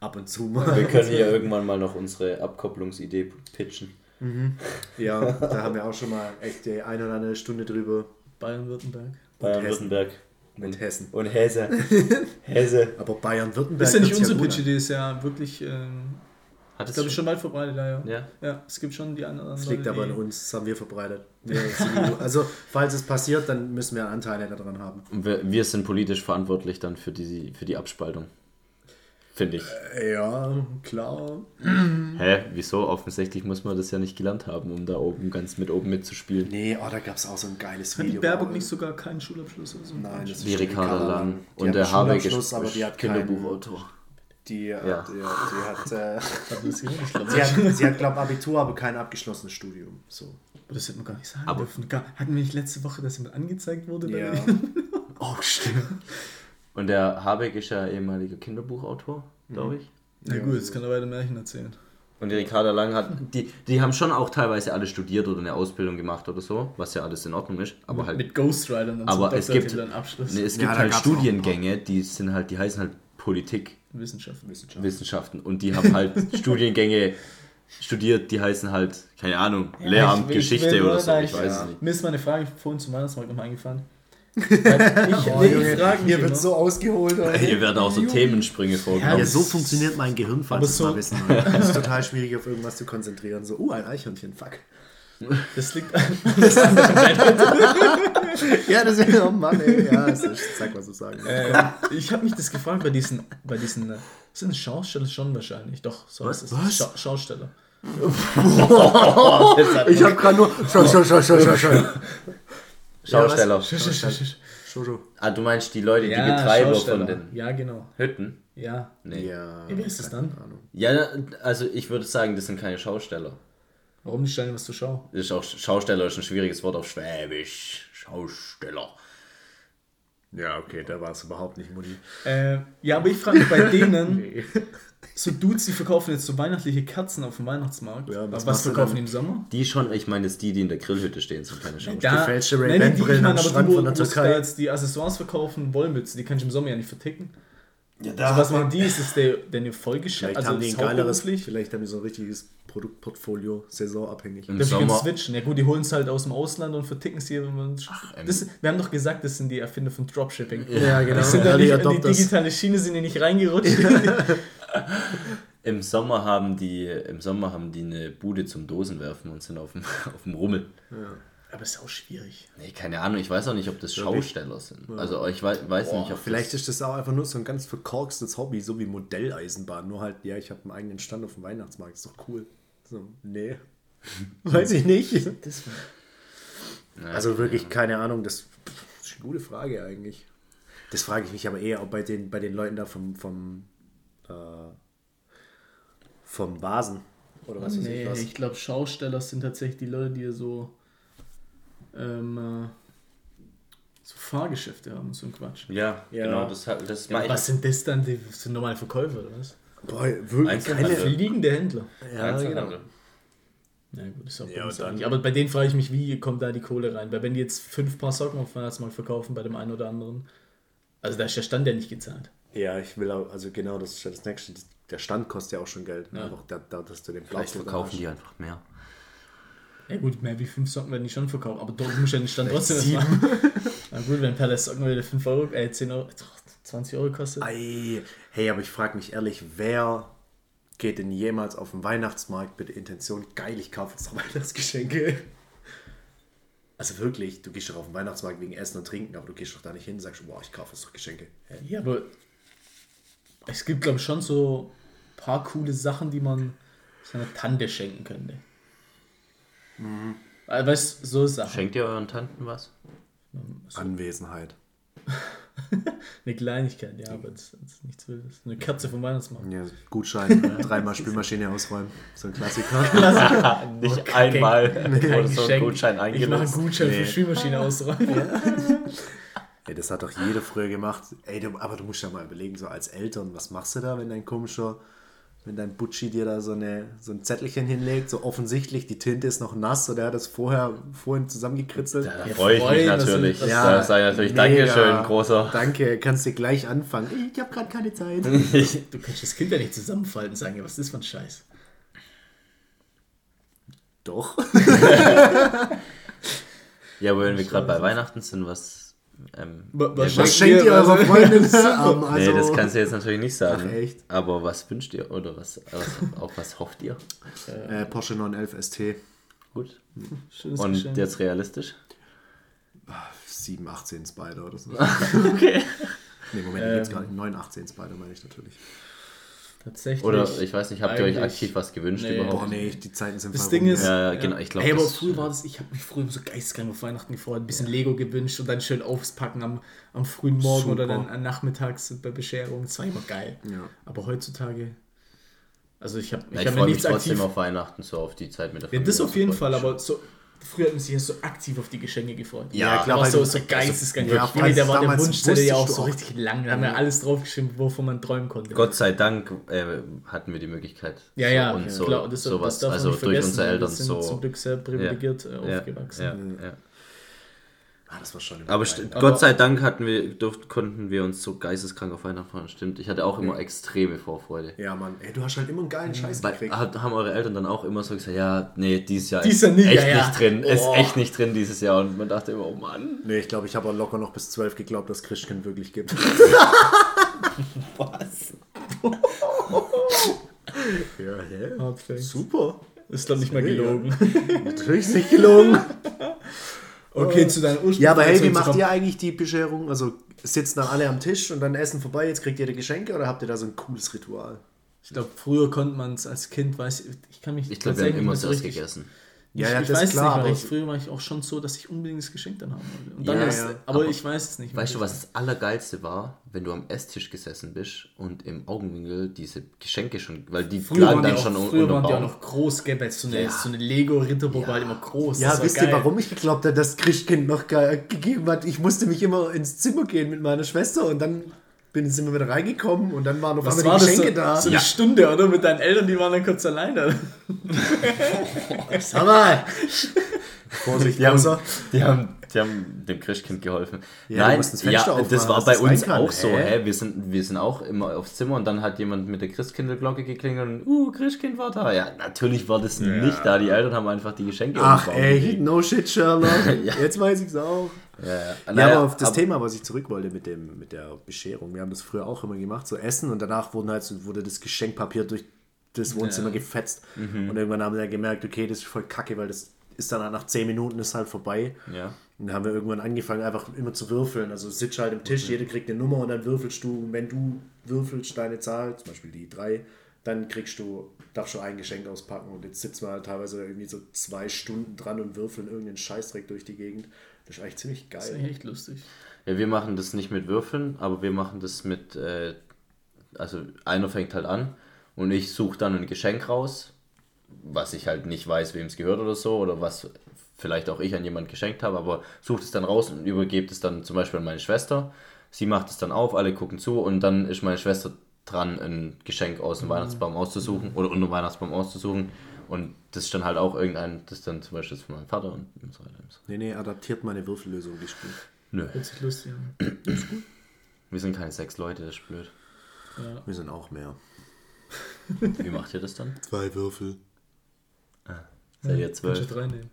Ab und zu mal. Wir können ja irgendwann mal noch unsere Abkopplungsidee pitchen. Ja, da haben wir auch schon mal echt die eine oder andere Stunde drüber Bayern-Württemberg. Bayern-Württemberg. mit Hessen. Und Hesse. Hesse. Aber Bayern-Württemberg. Das ist ja nicht unsere gut Pitch-Idee, ist ja wirklich, ähm, Hat ich es glaube ich, schon weit verbreitet, ja, ja. Ja. Ja, es gibt schon die anderen. Das liegt Leute, aber an uns, das haben wir verbreitet. Wir also, falls es passiert, dann müssen wir Anteile daran haben. Und wir, wir sind politisch verantwortlich dann für die, für die Abspaltung. Finde ich. Ja, klar. Hä? Wieso? Offensichtlich muss man das ja nicht gelernt haben, um da oben ganz mit oben mitzuspielen. Nee, oh, da gab es auch so ein geiles Hat die Video. Baerbock nicht sogar keinen Schulabschluss oder so? Nein, das ist Wie Ricarda Lang. Die Und hat der Habeck Schulabschluss, ist, aber die hat keinen- Kinderbuchautor. Die, Ja. ja. die, die hat, äh, Hat sie ich. hat, sie hat glaube Abitur, aber kein abgeschlossenes Studium. So. Aber das hätte man gar nicht sagen Aber- dürfen. Hatten wir nicht letzte Woche, dass jemand angezeigt wurde? bei Ja. oh, stimmt. Und der Habeck ist ja ehemaliger Kinderbuchautor, glaube ich. Na gut, jetzt kann er weiter Märchen erzählen. Und die Ricarda Lang hat, die, die haben schon auch teilweise alle studiert oder eine Ausbildung gemacht oder so, was ja alles in Ordnung ist. Aber halt, Mit Ghostwritern dann aber es gibt, Abschluss. nee, es Ja, gibt halt Studiengänge, die sind halt, die heißen halt Politik, Wissenschaft. Wissenschaften und die haben halt Studiengänge studiert, die heißen halt, keine Ahnung, Lehramt, ich- ich Geschichte oder so, nein, ich weiß ja. nicht. Mir ist meine Frage vorhin zum Weihnachtsmarkt nochmal eingefallen. Weil ich, Oh, nee, Junge, ich frage mich hier immer, wird so ausgeholt. Alter. Hier werden auch so Themensprünge vorgenommen. Ja, so funktioniert mein Gehirn, falls es so- mal wissen. Es ist total schwierig, auf irgendwas zu konzentrieren. So, uh, ein Eichhörnchen, fuck. das liegt an das andere Ja, das ist oh Mann, ey. Ja, das ist, sag, was du sagen äh, Ich habe mich das gefragt bei diesen, bei diesen, äh, sind Schausteller schon wahrscheinlich? Doch, so Was? heißt es. Was? Schau Schausteller. Ich hab gerade nur. Schau, schau, schau, schau, schau, schau. Schausteller. Jojo. Ah, du meinst die Leute, die Ja, Betreiber von den Ja, genau. Hütten? Ja. Nee. Ja. Wie ist das dann? Ahnung. Ja, also ich würde sagen, das sind keine Schausteller. Warum nicht stellen was zur Schau? Ist auch Schausteller ist ein schwieriges Wort auf Schwäbisch. Schausteller. Ja, okay, da war es überhaupt nicht Mutti. Äh, ja, aber ich frage mich bei denen, so Dudes, die verkaufen jetzt so weihnachtliche Kerzen auf dem Weihnachtsmarkt. Ja, aber was was, du verkaufen die im Sommer? Die schon, ich meine, jetzt die, die in der Grillhütte stehen, sind keine Schausteller. Ja, gefälschte nein, Ray-Ban die, die, ich meine, am aber Strand die, wo, von der es da Türkei. jetzt die Accessoires verkaufen, Wollmützen, die kannst du im Sommer ja nicht verticken. Ja, Also was machen die? Ist das der, der eine Folgeschäft? Vielleicht Also haben die ein ist geileres, vielleicht haben die so ein richtiges Produktportfolio, saisonabhängig. Im ich Sommer. switchen? Ja gut, die holen es halt aus dem Ausland und verticken es hier. Wenn man ähm. das, wir haben doch gesagt, das sind die Erfinder von Dropshipping. Ja, genau. Die sind da in die Adopters. digitale Schiene sind die nicht reingerutscht. Im Sommer haben die, im Sommer haben die eine Bude zum Dosenwerfen und sind auf dem, auf dem Rummel. Aber ist auch schwierig. Nee, keine Ahnung, ich weiß auch nicht, ob das Schausteller sind. Also ich weiß, weiß nicht, ob Vielleicht das, ist das auch einfach nur so ein ganz verkorkstes Hobby, so wie Modelleisenbahn. Nur halt, ja, ich habe einen eigenen Stand auf dem Weihnachtsmarkt, ist doch cool. So, nee. Weiß ich nicht. Naja, Also wirklich, keine Ahnung, das ist eine gute Frage eigentlich. Das frage ich mich aber eher, ob bei den, bei den Leuten da vom, vom, äh, vom Vasen oder was weiß Nee, ich was. ich glaube, Schausteller sind tatsächlich die Leute, die so, ähm, äh, so Fahrgeschäfte haben, so ein Quatsch. Ja, Ja. genau. Das, das Ja, was sind das dann? Die das sind normale Verkäufer, oder was? Boah, wirklich keine... Fliegende Händler. Ja, genau. Na gut, ist auch Ja, dann-. Aber bei denen frage ich mich, wie kommt da die Kohle rein? Weil wenn die jetzt fünf Paar Socken auf Weihnachtsmarkt verkaufen bei dem einen oder anderen, also da ist der Stand ja nicht gezahlt. Ja, ich will auch, also genau, das ist ja das Nächste. Der Stand kostet ja auch schon Geld. Ja. Einfach da, da, dass du den Vielleicht Platz verkaufen die einfach mehr. Ja gut, mehr wie fünf Socken werden die schon verkaufen, aber dort muss ja den Stand trotzdem was machen. Na gut, wenn Perles Socken wieder 5 Euro, äh 10 Euro, 20 Euro kostet. Ei, hey, aber ich frage mich ehrlich, wer geht denn jemals auf den Weihnachtsmarkt mit der Intention, geil, ich kaufe jetzt noch Weihnachtsgeschenke? Also wirklich, du gehst doch auf den Weihnachtsmarkt wegen Essen und Trinken, aber du gehst doch da nicht hin und sagst, boah, ich kaufe jetzt doch Geschenke. Hä? Ja, aber es gibt glaube ich schon so ein paar coole Sachen, die man seiner Tante schenken könnte. Mhm. Äh, Weißt du, so Sachen. Schenkt ihr euren Tanten was? Anwesenheit. Eine Kleinigkeit, ja, aber das das ist nichts Wildes. Eine Kerze vom Weihnachtsmarkt. Ja, Gutschein, dreimal Spülmaschine ausräumen. So ein Klassiker. Nicht einmal oder so Geschenk. Gutschein Ich mache einen eingelöst. Gutschein Nee. für Spülmaschine ausräumen. Ey, das hat doch jeder früher gemacht. Ey, du, aber du musst ja mal überlegen, so als Eltern, was machst du da, wenn dein komischer, wenn dein Butschi dir da so, eine, so ein Zettelchen hinlegt, so offensichtlich, die Tinte ist noch nass oder er hat das vorher, vorhin zusammengekritzelt. Da Ja, freue ich mich natürlich. dass- da sage ich natürlich Dankeschön, großer. Danke, kannst du gleich anfangen. Ich habe gerade keine Zeit. Du kannst das Kind ja nicht zusammenfalten und sagen, ja, was ist das für ein Scheiß? Doch. Ja, aber wenn wir gerade bei Weihnachten sind, was. Ähm, Wa- was ja, Was schenkt ihr eurer Freundin? Ähm, also, nee, das kannst du jetzt natürlich nicht sagen. Ach, echt? Aber was wünscht ihr oder was, was auf was hofft ihr? äh, Porsche 911 ST. Gut. Schönes Und Geschenk. jetzt realistisch? 7, 18 Spider oder so. Okay. Nee, Moment, die gibt's gar nicht. 9, 18 Spider meine ich natürlich. Tatsächlich. Oder ich weiß nicht, habt ihr euch aktiv was gewünscht Nee. überhaupt? Boah, nee, die Zeiten sind Das. Ding ist, Ja, ja, genau, ich glaub, Hey, aber das- früher war das, ich habe mich früher so geisteskrank auf Weihnachten gefreut, ein bisschen Lego gewünscht und dann schön auspacken am, am frühen Morgen oder Super. dann am nachmittags bei Bescherung. Das war immer geil. Ja. Aber heutzutage, also ich habe ich Ja, ich hab mir freue mich nichts trotzdem aktiv. auf Weihnachten, so auf die Zeit mit der Ja, das auf jeden Fall, aber so, früher hat man sich ja so aktiv auf die Geschenke gefreut. Ja, klar, weil so, so geisteskrank. ja, Ja, weil der war der damals Wunschzettel ja auch so auch- richtig lang. Da haben wir alles draufgeschrieben, wovon man träumen konnte. Gott sei Dank äh, hatten wir die Möglichkeit. Ja, ja, und so, klar, das, sowas, das darf man also nicht durch vergessen, unsere weil Eltern wir sind so. zum Glück sehr privilegiert äh, ja, aufgewachsen. Ja, ja. Ah, das war schon Aber Aber- Gott sei Dank hatten wir, durft, konnten wir uns so geisteskrank auf Weihnachten freuen. Stimmt, ich hatte auch immer extreme Vorfreude. Ja, Mann. Ey, du hast halt immer einen geilen Scheiß Weil, gekriegt. hat, haben eure Eltern dann auch immer so gesagt, ja, nee, dieses Jahr Dieses ist Jahr nicht, echt ja, ja. nicht drin, ist Oh. echt nicht drin dieses Jahr. Und man dachte immer, oh Mann. Nee, ich glaube, ich habe auch locker noch bis 12 geglaubt, dass Christkind wirklich gibt. Was? ja, hä? Super. Ist doch nicht mal Mega. gelogen. Natürlich ist nicht gelogen. Okay, zu deiner Ursprung. Ja, aber hey, wie macht ihr eigentlich die Bescherung? Also sitzen dann alle am Tisch und dann essen vorbei, jetzt kriegt ihr die Geschenke oder habt ihr da so ein cooles Ritual? Ich glaube, früher konnte man es als Kind, weiß ich, ich kann mich Ich glaube, wir haben tatsächlich immer nicht so zuerst richtig- gegessen. Ich, Ja, ja, ich das weiß ist es klar, nicht, weil aber- ich, früher war ich auch schon so, dass ich unbedingt das Geschenk dann haben wollte. Und dann Ja, erst, ja, aber, aber ich weiß es nicht. mehr. Weißt du, was das Allergeilste war? Wenn du am Esstisch gesessen bist und im Augenwinkel diese Geschenke schon, weil die Früher die dann auch, schon früher waren die auch noch groß, gell? weil So eine, Ja. so eine Lego-Ritterburg war halt immer groß. Ja, wisst geil. ihr, warum ich geglaubt habe, dass Christkind noch ge gegeben hat? Ich musste mich immer ins Zimmer gehen mit meiner Schwester und dann bin sind wir wieder reingekommen und dann waren Was einmal war die das so, Geschenke da. so eine Stunde, oder? Mit deinen Eltern, die waren dann kurz alleine. Sag mal! Vorsicht, Die haben, die, haben, die haben dem Christkind geholfen. Ja, Nein, das ja, das war bei es uns kann. auch so. Hä? Hä? Wir, sind, wir sind auch immer aufs Zimmer und dann hat jemand mit der Christkindlglocke geklingelt und, uh, Christkind war da. Ja, natürlich war das nicht da. Die Eltern haben einfach die Geschenke Ach ey, no shit, Sherlock. Ja. Jetzt weiß ich's auch. Ja, ja. Ja, Naja, aber auf das aber- Thema, was ich zurück wollte mit, dem, mit der Bescherung. Wir haben das früher auch immer gemacht, so Essen und danach wurden halt, so- wurde das Geschenkpapier durch das Wohnzimmer gefetzt. Mhm. Und irgendwann haben wir dann gemerkt, okay, das ist voll kacke, weil das ist dann nach 10 Minuten ist halt vorbei. Ja. Und dann haben wir irgendwann angefangen, einfach immer zu würfeln. Also sitzt halt am Tisch, jeder kriegt eine Nummer und dann würfelst du, wenn du würfelst deine Zahl, zum Beispiel die 3, dann kriegst du, darfst du ein Geschenk auspacken. Und jetzt sitzen wir halt teilweise irgendwie so zwei Stunden dran und würfeln irgendeinen Scheißdreck durch die Gegend. Das ist eigentlich ziemlich Das ist geil. eigentlich echt lustig. Ja, wir machen das nicht mit Würfeln, aber wir machen das mit, äh, also einer fängt halt an und ich suche dann ein Geschenk raus, was ich halt nicht weiß, wem es gehört oder so, oder was vielleicht auch ich an jemand geschenkt habe, aber sucht es dann raus und übergebt es dann zum Beispiel an meine Schwester. Sie macht es dann auf, alle gucken zu und dann ist meine Schwester dran, ein Geschenk aus dem Weihnachtsbaum auszusuchen oder unter dem Weihnachtsbaum auszusuchen. Und das ist dann halt auch irgendein, das ist dann zum Beispiel von meinem Vater und so weiter. Nee, nee, adaptiert meine Würfellösung, die spielt. Nö, Hört sich lustig an. wir sind keine sechs Leute, das ist blöd. Ja. Wir sind auch mehr. Wie macht ihr das dann? Zwei Würfel. Seid ihr Kannst du zwölf? drei nehmen.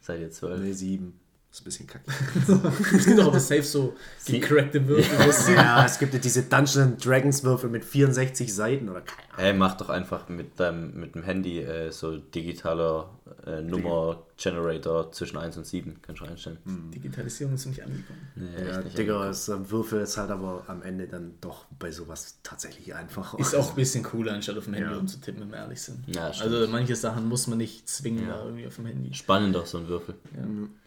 Seid ihr zwölf? Nee, sieben. Das ist ein bisschen kacke. Es gibt doch aber safe so gecrackte Würfel. ja, es gibt ja diese Dungeons Dragons Würfel mit 64 Seiten oder keine Ahnung. Hey, mach doch einfach mit deinem mit dem Handy äh, so digitaler äh, Nummer-Generator zwischen 1 und 7. Kannst du einstellen. Digitalisierung ist noch nicht angekommen. Nee, Ja, nicht. Digga, ist, ein Würfel ist halt aber am Ende dann doch bei sowas tatsächlich einfacher. Ist auch ein bisschen cooler, anstatt auf dem Handy Ja. umzutippen, wenn wir ehrlich sind. Ja, also manche Sachen muss man nicht zwingen da irgendwie auf dem Handy. Spannend doch so ein Würfel. Ja.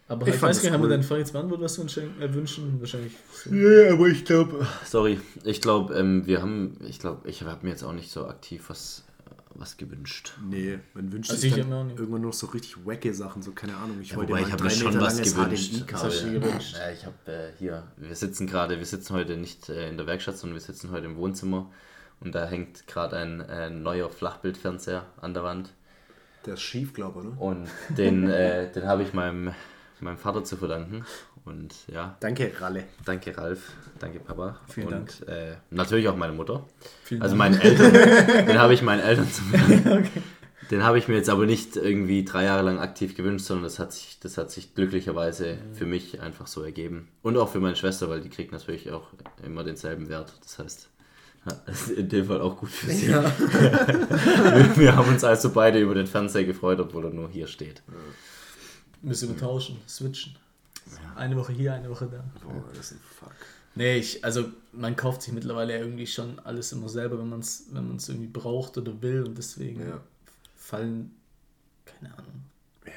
Aber Ich fand weiß gar nicht, haben wir deine Frage jetzt beantwortet, was wir uns äh, wünschen? Wahrscheinlich. Ja, aber ich glaube. Sorry, ich glaube, ähm, wir haben, ich glaube, ich habe mir jetzt auch nicht so aktiv was, was gewünscht. Nee, man wünscht Also sich ich dann irgendwann nur so richtig wacke Sachen, so keine Ahnung. Ich Ja, wollte wobei, ich habe mir schon was gewünscht. HDMI-Kabel. hast du dir gewünscht? Ja, ich habe äh, hier, wir sitzen gerade, wir sitzen heute nicht äh, in der Werkstatt, sondern wir sitzen heute im Wohnzimmer und da hängt gerade ein äh, neuer Flachbildfernseher an der Wand Der ist schief, glaube ich, ne? und den, äh, den habe ich meinem, meinem Vater zu verdanken und ja, Danke, Ralle. danke Ralf, danke Papa Vielen und Äh, natürlich auch meine Mutter. Vielen Also Dank. meinen Eltern, den habe ich meinen Eltern zu verdanken. Den habe ich mir jetzt aber nicht irgendwie drei Jahre lang aktiv gewünscht, sondern das hat sich, das hat sich glücklicherweise für mich einfach so ergeben. Und auch für meine Schwester, weil die kriegt natürlich auch immer denselben Wert. Das heißt, ja, das ist in dem Fall auch gut für sie. wir, wir haben uns also beide über den Fernseher gefreut, obwohl er nur hier steht. Müssen wir tauschen, switchen. Eine Woche hier, eine Woche da. Boah, das ist ein Fuck. Nee, ich, also man kauft sich mittlerweile irgendwie schon alles immer selber, wenn man es wenn man's irgendwie braucht oder will und deswegen Ja. fallen, keine Ahnung.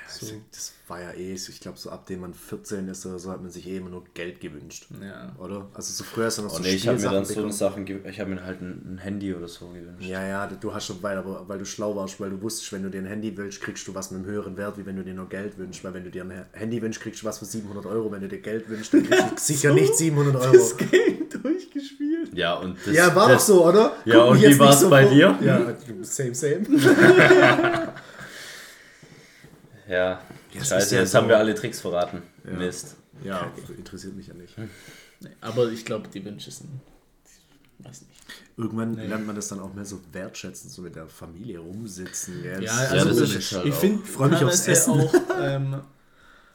Ja, So. das, das war ja eh, so, ich glaube, so ab dem man 14 ist oder so, hat man sich eh immer nur Geld gewünscht. Ja. Oder? Also so früher hast du noch Oh so nee, ich habe mir dann so bekommen. Sachen, ge- ich habe mir halt ein, ein Handy oder so gewünscht. Ja, ja, du hast schon, weil, aber, weil du schlau warst, weil du wusstest, wenn du dir ein Handy willst, kriegst du was mit einem höheren Wert, wie wenn du dir nur Geld wünschst. Weil wenn du dir ein Handy wünschst, kriegst du was für 700 Euro. Wenn du dir Geld wünschst, dann kriegst du sicher nicht 700 Euro. Das Game durchgespielt. Ja, und das, Ja, war doch das, so, oder? Ja, und wie jetzt war's nicht bei vor- dir? Ja, same, same. Ja, Ja, es scheiße, ja jetzt so- haben wir alle Tricks verraten. Mist. Ja, interessiert mich ja nicht. Nee, aber ich glaube, die Wünsche sind, weiß nicht. Irgendwann lernt man das dann auch mehr so wertschätzen, so mit der Familie rumsitzen. Gell? Ja, Das- also das ich, ist halt ich auch- finde, Freu mich aufs Essen. auch ähm,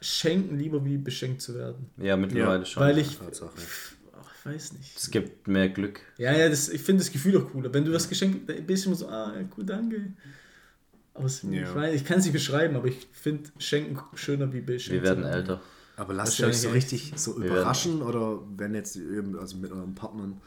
schenken lieber wie beschenkt zu werden. Ja, mittlerweile Ja, schon. Weil ich, Tatsache. ich weiß nicht. es gibt mehr Glück. Ja, ja, das, ich finde das Gefühl auch cooler. Wenn du was geschenkt ein bisschen immer so, ah, ja, cool, danke. Es, Ja. ich, weiß, ich kann es nicht beschreiben, aber ich finde Schenken schöner wie beschenkt. Wir werden werden. älter. Aber lasst ihr euch so richtig so Wir überraschen oder wenn jetzt eben, also mit euren Partnern,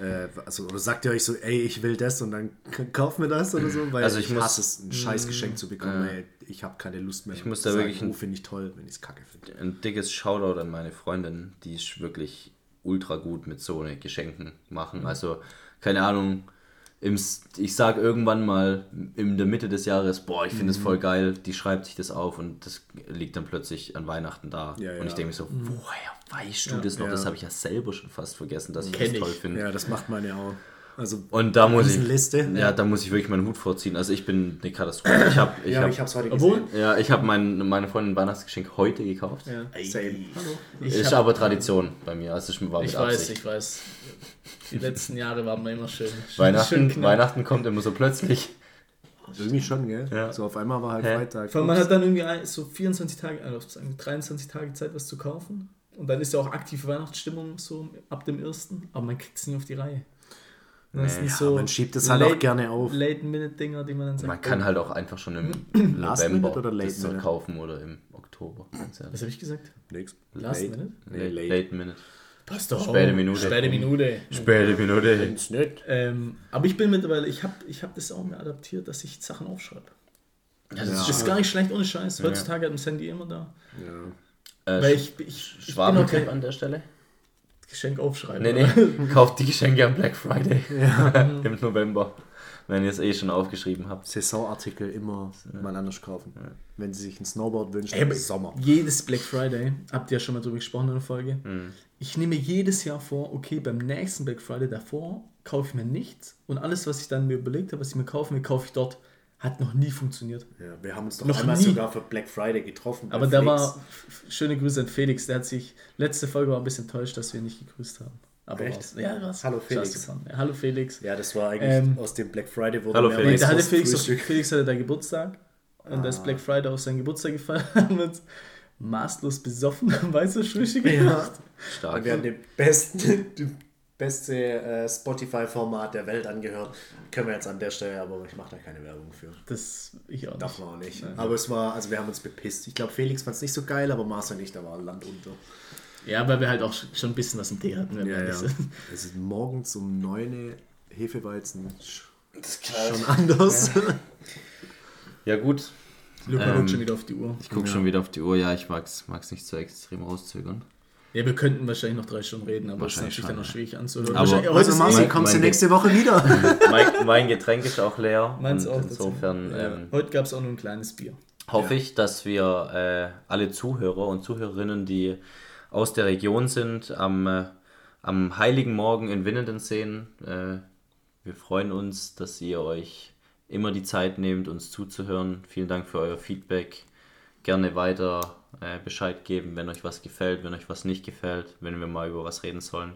äh, also, oder sagt ihr euch so, ey, ich will das und dann kauft mir das oder so? Weil Also ich, ich muss- hasse es, ein scheiß Geschenk zu bekommen, ey, ich habe keine Lust mehr. Ich muss da zu wirklich oh, ein- finde ich toll, wenn ich es kacke finde. Ein dickes Shoutout an meine Freundin, die ist wirklich ultra gut mit so eine Geschenken machen. Also, keine Ahnung, im, ich sag irgendwann mal in der Mitte des Jahres, boah, ich finde es voll geil, die schreibt sich das auf und das liegt dann plötzlich an Weihnachten da. Ja, und ja. ich denke mir so, woher weißt du das noch? Ja. Das habe ich ja selber schon fast vergessen, dass ich Kenn das toll finde. Ja, das macht man ja auch. Also, Und da muss ich, Riesenliste. ja, da muss ich wirklich meinen Hut vorziehen. Also ich bin eine Katastrophe. Ich habe, ich ja, hab, ich habe es heute Obwohl- gesehen. ja, ich habe mein, meine Freundin ein Weihnachtsgeschenk heute gekauft. Ja. Same. Ich, ist hab- aber Tradition bei mir. Also es war mit ich weiß, Absicht. ich weiß. Die letzten Jahre waren wir immer schön. Weihnachten, schön. Weihnachten kommt immer so plötzlich. Irgendwie schon, gell? Ja. So auf einmal war halt Hä? Freitag. Vor allem, man hat dann irgendwie so 24 Tage, äh, wir 23 Tage Zeit, was zu kaufen. Und dann ist ja auch aktive Weihnachtsstimmung so ab dem ersten, aber man kriegt es nie auf die Reihe. Das Nee, ja, so man schiebt es halt auch gerne auf. Late-Minute-Dinger, die man dann sagt. Man kann oh, halt auch einfach schon im November oder Late das so kaufen oder im Oktober. Was habe ich gesagt? Nix. Last Late. Minute? Nee, late. Late Minute. Passt doch. Späte Minute. Späte Minute. Späte Minute. Ähm, aber ich bin mittlerweile, ich habe ich hab das auch mehr adaptiert, dass ich Sachen aufschreibe. Das Ja. ist Das ist gar nicht schlecht ohne Scheiß. Heutzutage hat das Handy immer da. Ja. äh, Weil ich, ich, ich bin auch Schwabentrick kein an der Stelle. Geschenk aufschreiben. Nee, nee. Kauft die Geschenke am Black Friday. Im November. wenn ihr es eh schon aufgeschrieben habt. Saisonartikel immer mal anders kaufen. Wenn sie sich ein Snowboard wünschen, Ey, Sommer. Jedes Black Friday, habt ihr ja schon mal drüber gesprochen in der Folge. Mhm. Ich nehme jedes Jahr vor, okay, beim nächsten Black Friday davor kaufe ich mir nichts und alles, was ich dann mir überlegt habe, was ich mir kaufen will, kaufe ich dort. Hat noch nie funktioniert. Ja, wir haben uns doch Noch einmal nie. sogar für Black Friday getroffen. Aber da war schöne Grüße an Felix, der hat sich letzte Folge war ein bisschen enttäuscht, dass wir ihn nicht gegrüßt haben. Aber Echt? Ja, was? Hallo, Felix. Ja, hallo Felix. Ja, das war eigentlich Ähm, aus dem Black Friday wurde Hallo, mehr Felix. Da hatte Felix, Frühstück. Felix hatte da Geburtstag und das Ah. Black Friday auf seinen Geburtstag gefeiert haben wir uns maßlos besoffen am Weißwurstfrühstück Ja. gemacht. Stark. Und wir haben den besten, die beste äh, Spotify-Format der Welt angehört. Können wir jetzt an der Stelle, aber ich mache da keine Werbung für. Das ich auch Darf nicht. man auch nicht. Nein. Aber es war, also wir haben uns bepisst. Ich glaube, Felix fand es nicht so geil, aber Marcel nicht, da war Land unter. Ja, weil wir halt auch schon ein bisschen was im Tee hatten. wenn wir ehrlich sind. Es ist morgens um 9 Uhr Hefeweizen. sch- Schon anders. Ja gut, Luca Ähm, guckt schon wieder auf die Uhr. ich gucke Ja. schon wieder auf die Uhr. Ja, ich mag es nicht so extrem rauszögern. Ja, wir könnten wahrscheinlich noch drei Stunden reden, aber es ist natürlich dann noch schwierig anzuhören. Aber- Wahrscheinlich- Also eh- kommst du nächste Woche wieder? mein, mein Getränk ist auch leer. Meins auch. insofern Ja. ähm, Heute gab es auch nur ein kleines Bier. hoffe Ja. ich, dass wir äh, alle Zuhörer und Zuhörerinnen, die aus der Region sind, am, äh, am heiligen Morgen in Winnenden sehen. Äh, wir freuen uns, dass ihr euch immer die Zeit nehmt, uns zuzuhören. Vielen Dank für euer Feedback. Gerne weiter äh, Bescheid geben, wenn euch was gefällt, wenn euch was nicht gefällt, wenn wir mal über was reden sollen.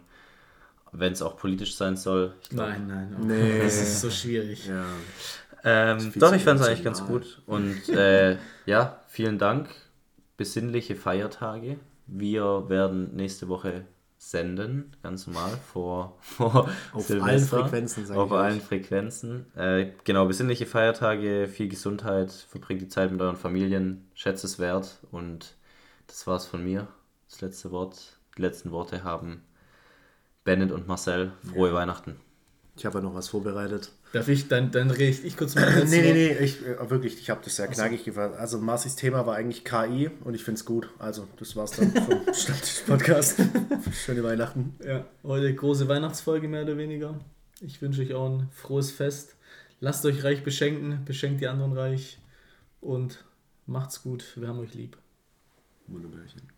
Wenn es auch politisch sein soll. Ich glaub, Nein, nein. oh, Nee. Das ist so schwierig. ja. Ähm, doch, ich fand es eigentlich ganz gut. Und äh, ja, vielen Dank. Besinnliche Feiertage. Wir werden nächste Woche senden, ganz normal, vor, vor Auf Silvester. allen Frequenzen, sag Auf allen Frequenzen. Äh, genau, besinnliche Feiertage, viel Gesundheit, verbringt die Zeit mit euren Familien, schätzt es wert. Und das war's von mir. Das letzte Wort. Die letzten Worte haben Bennett und Marcel. Frohe Weihnachten. Ich habe ja noch was vorbereitet. Darf ich, dann, dann rede ich kurz mal. Nee, nee, nee, ich, äh, wirklich, ich habe das sehr knackig gefasst. Also Marcis Thema war eigentlich KI und ich finde es gut. Also, das war's dann vom Stammtisch-Podcast. Schöne Weihnachten. Ja, heute große Weihnachtsfolge mehr oder weniger. Ich wünsche euch auch ein frohes Fest. Lasst euch reich beschenken, beschenkt die anderen reich und macht's gut. Wir haben euch lieb. Wunderbärchen.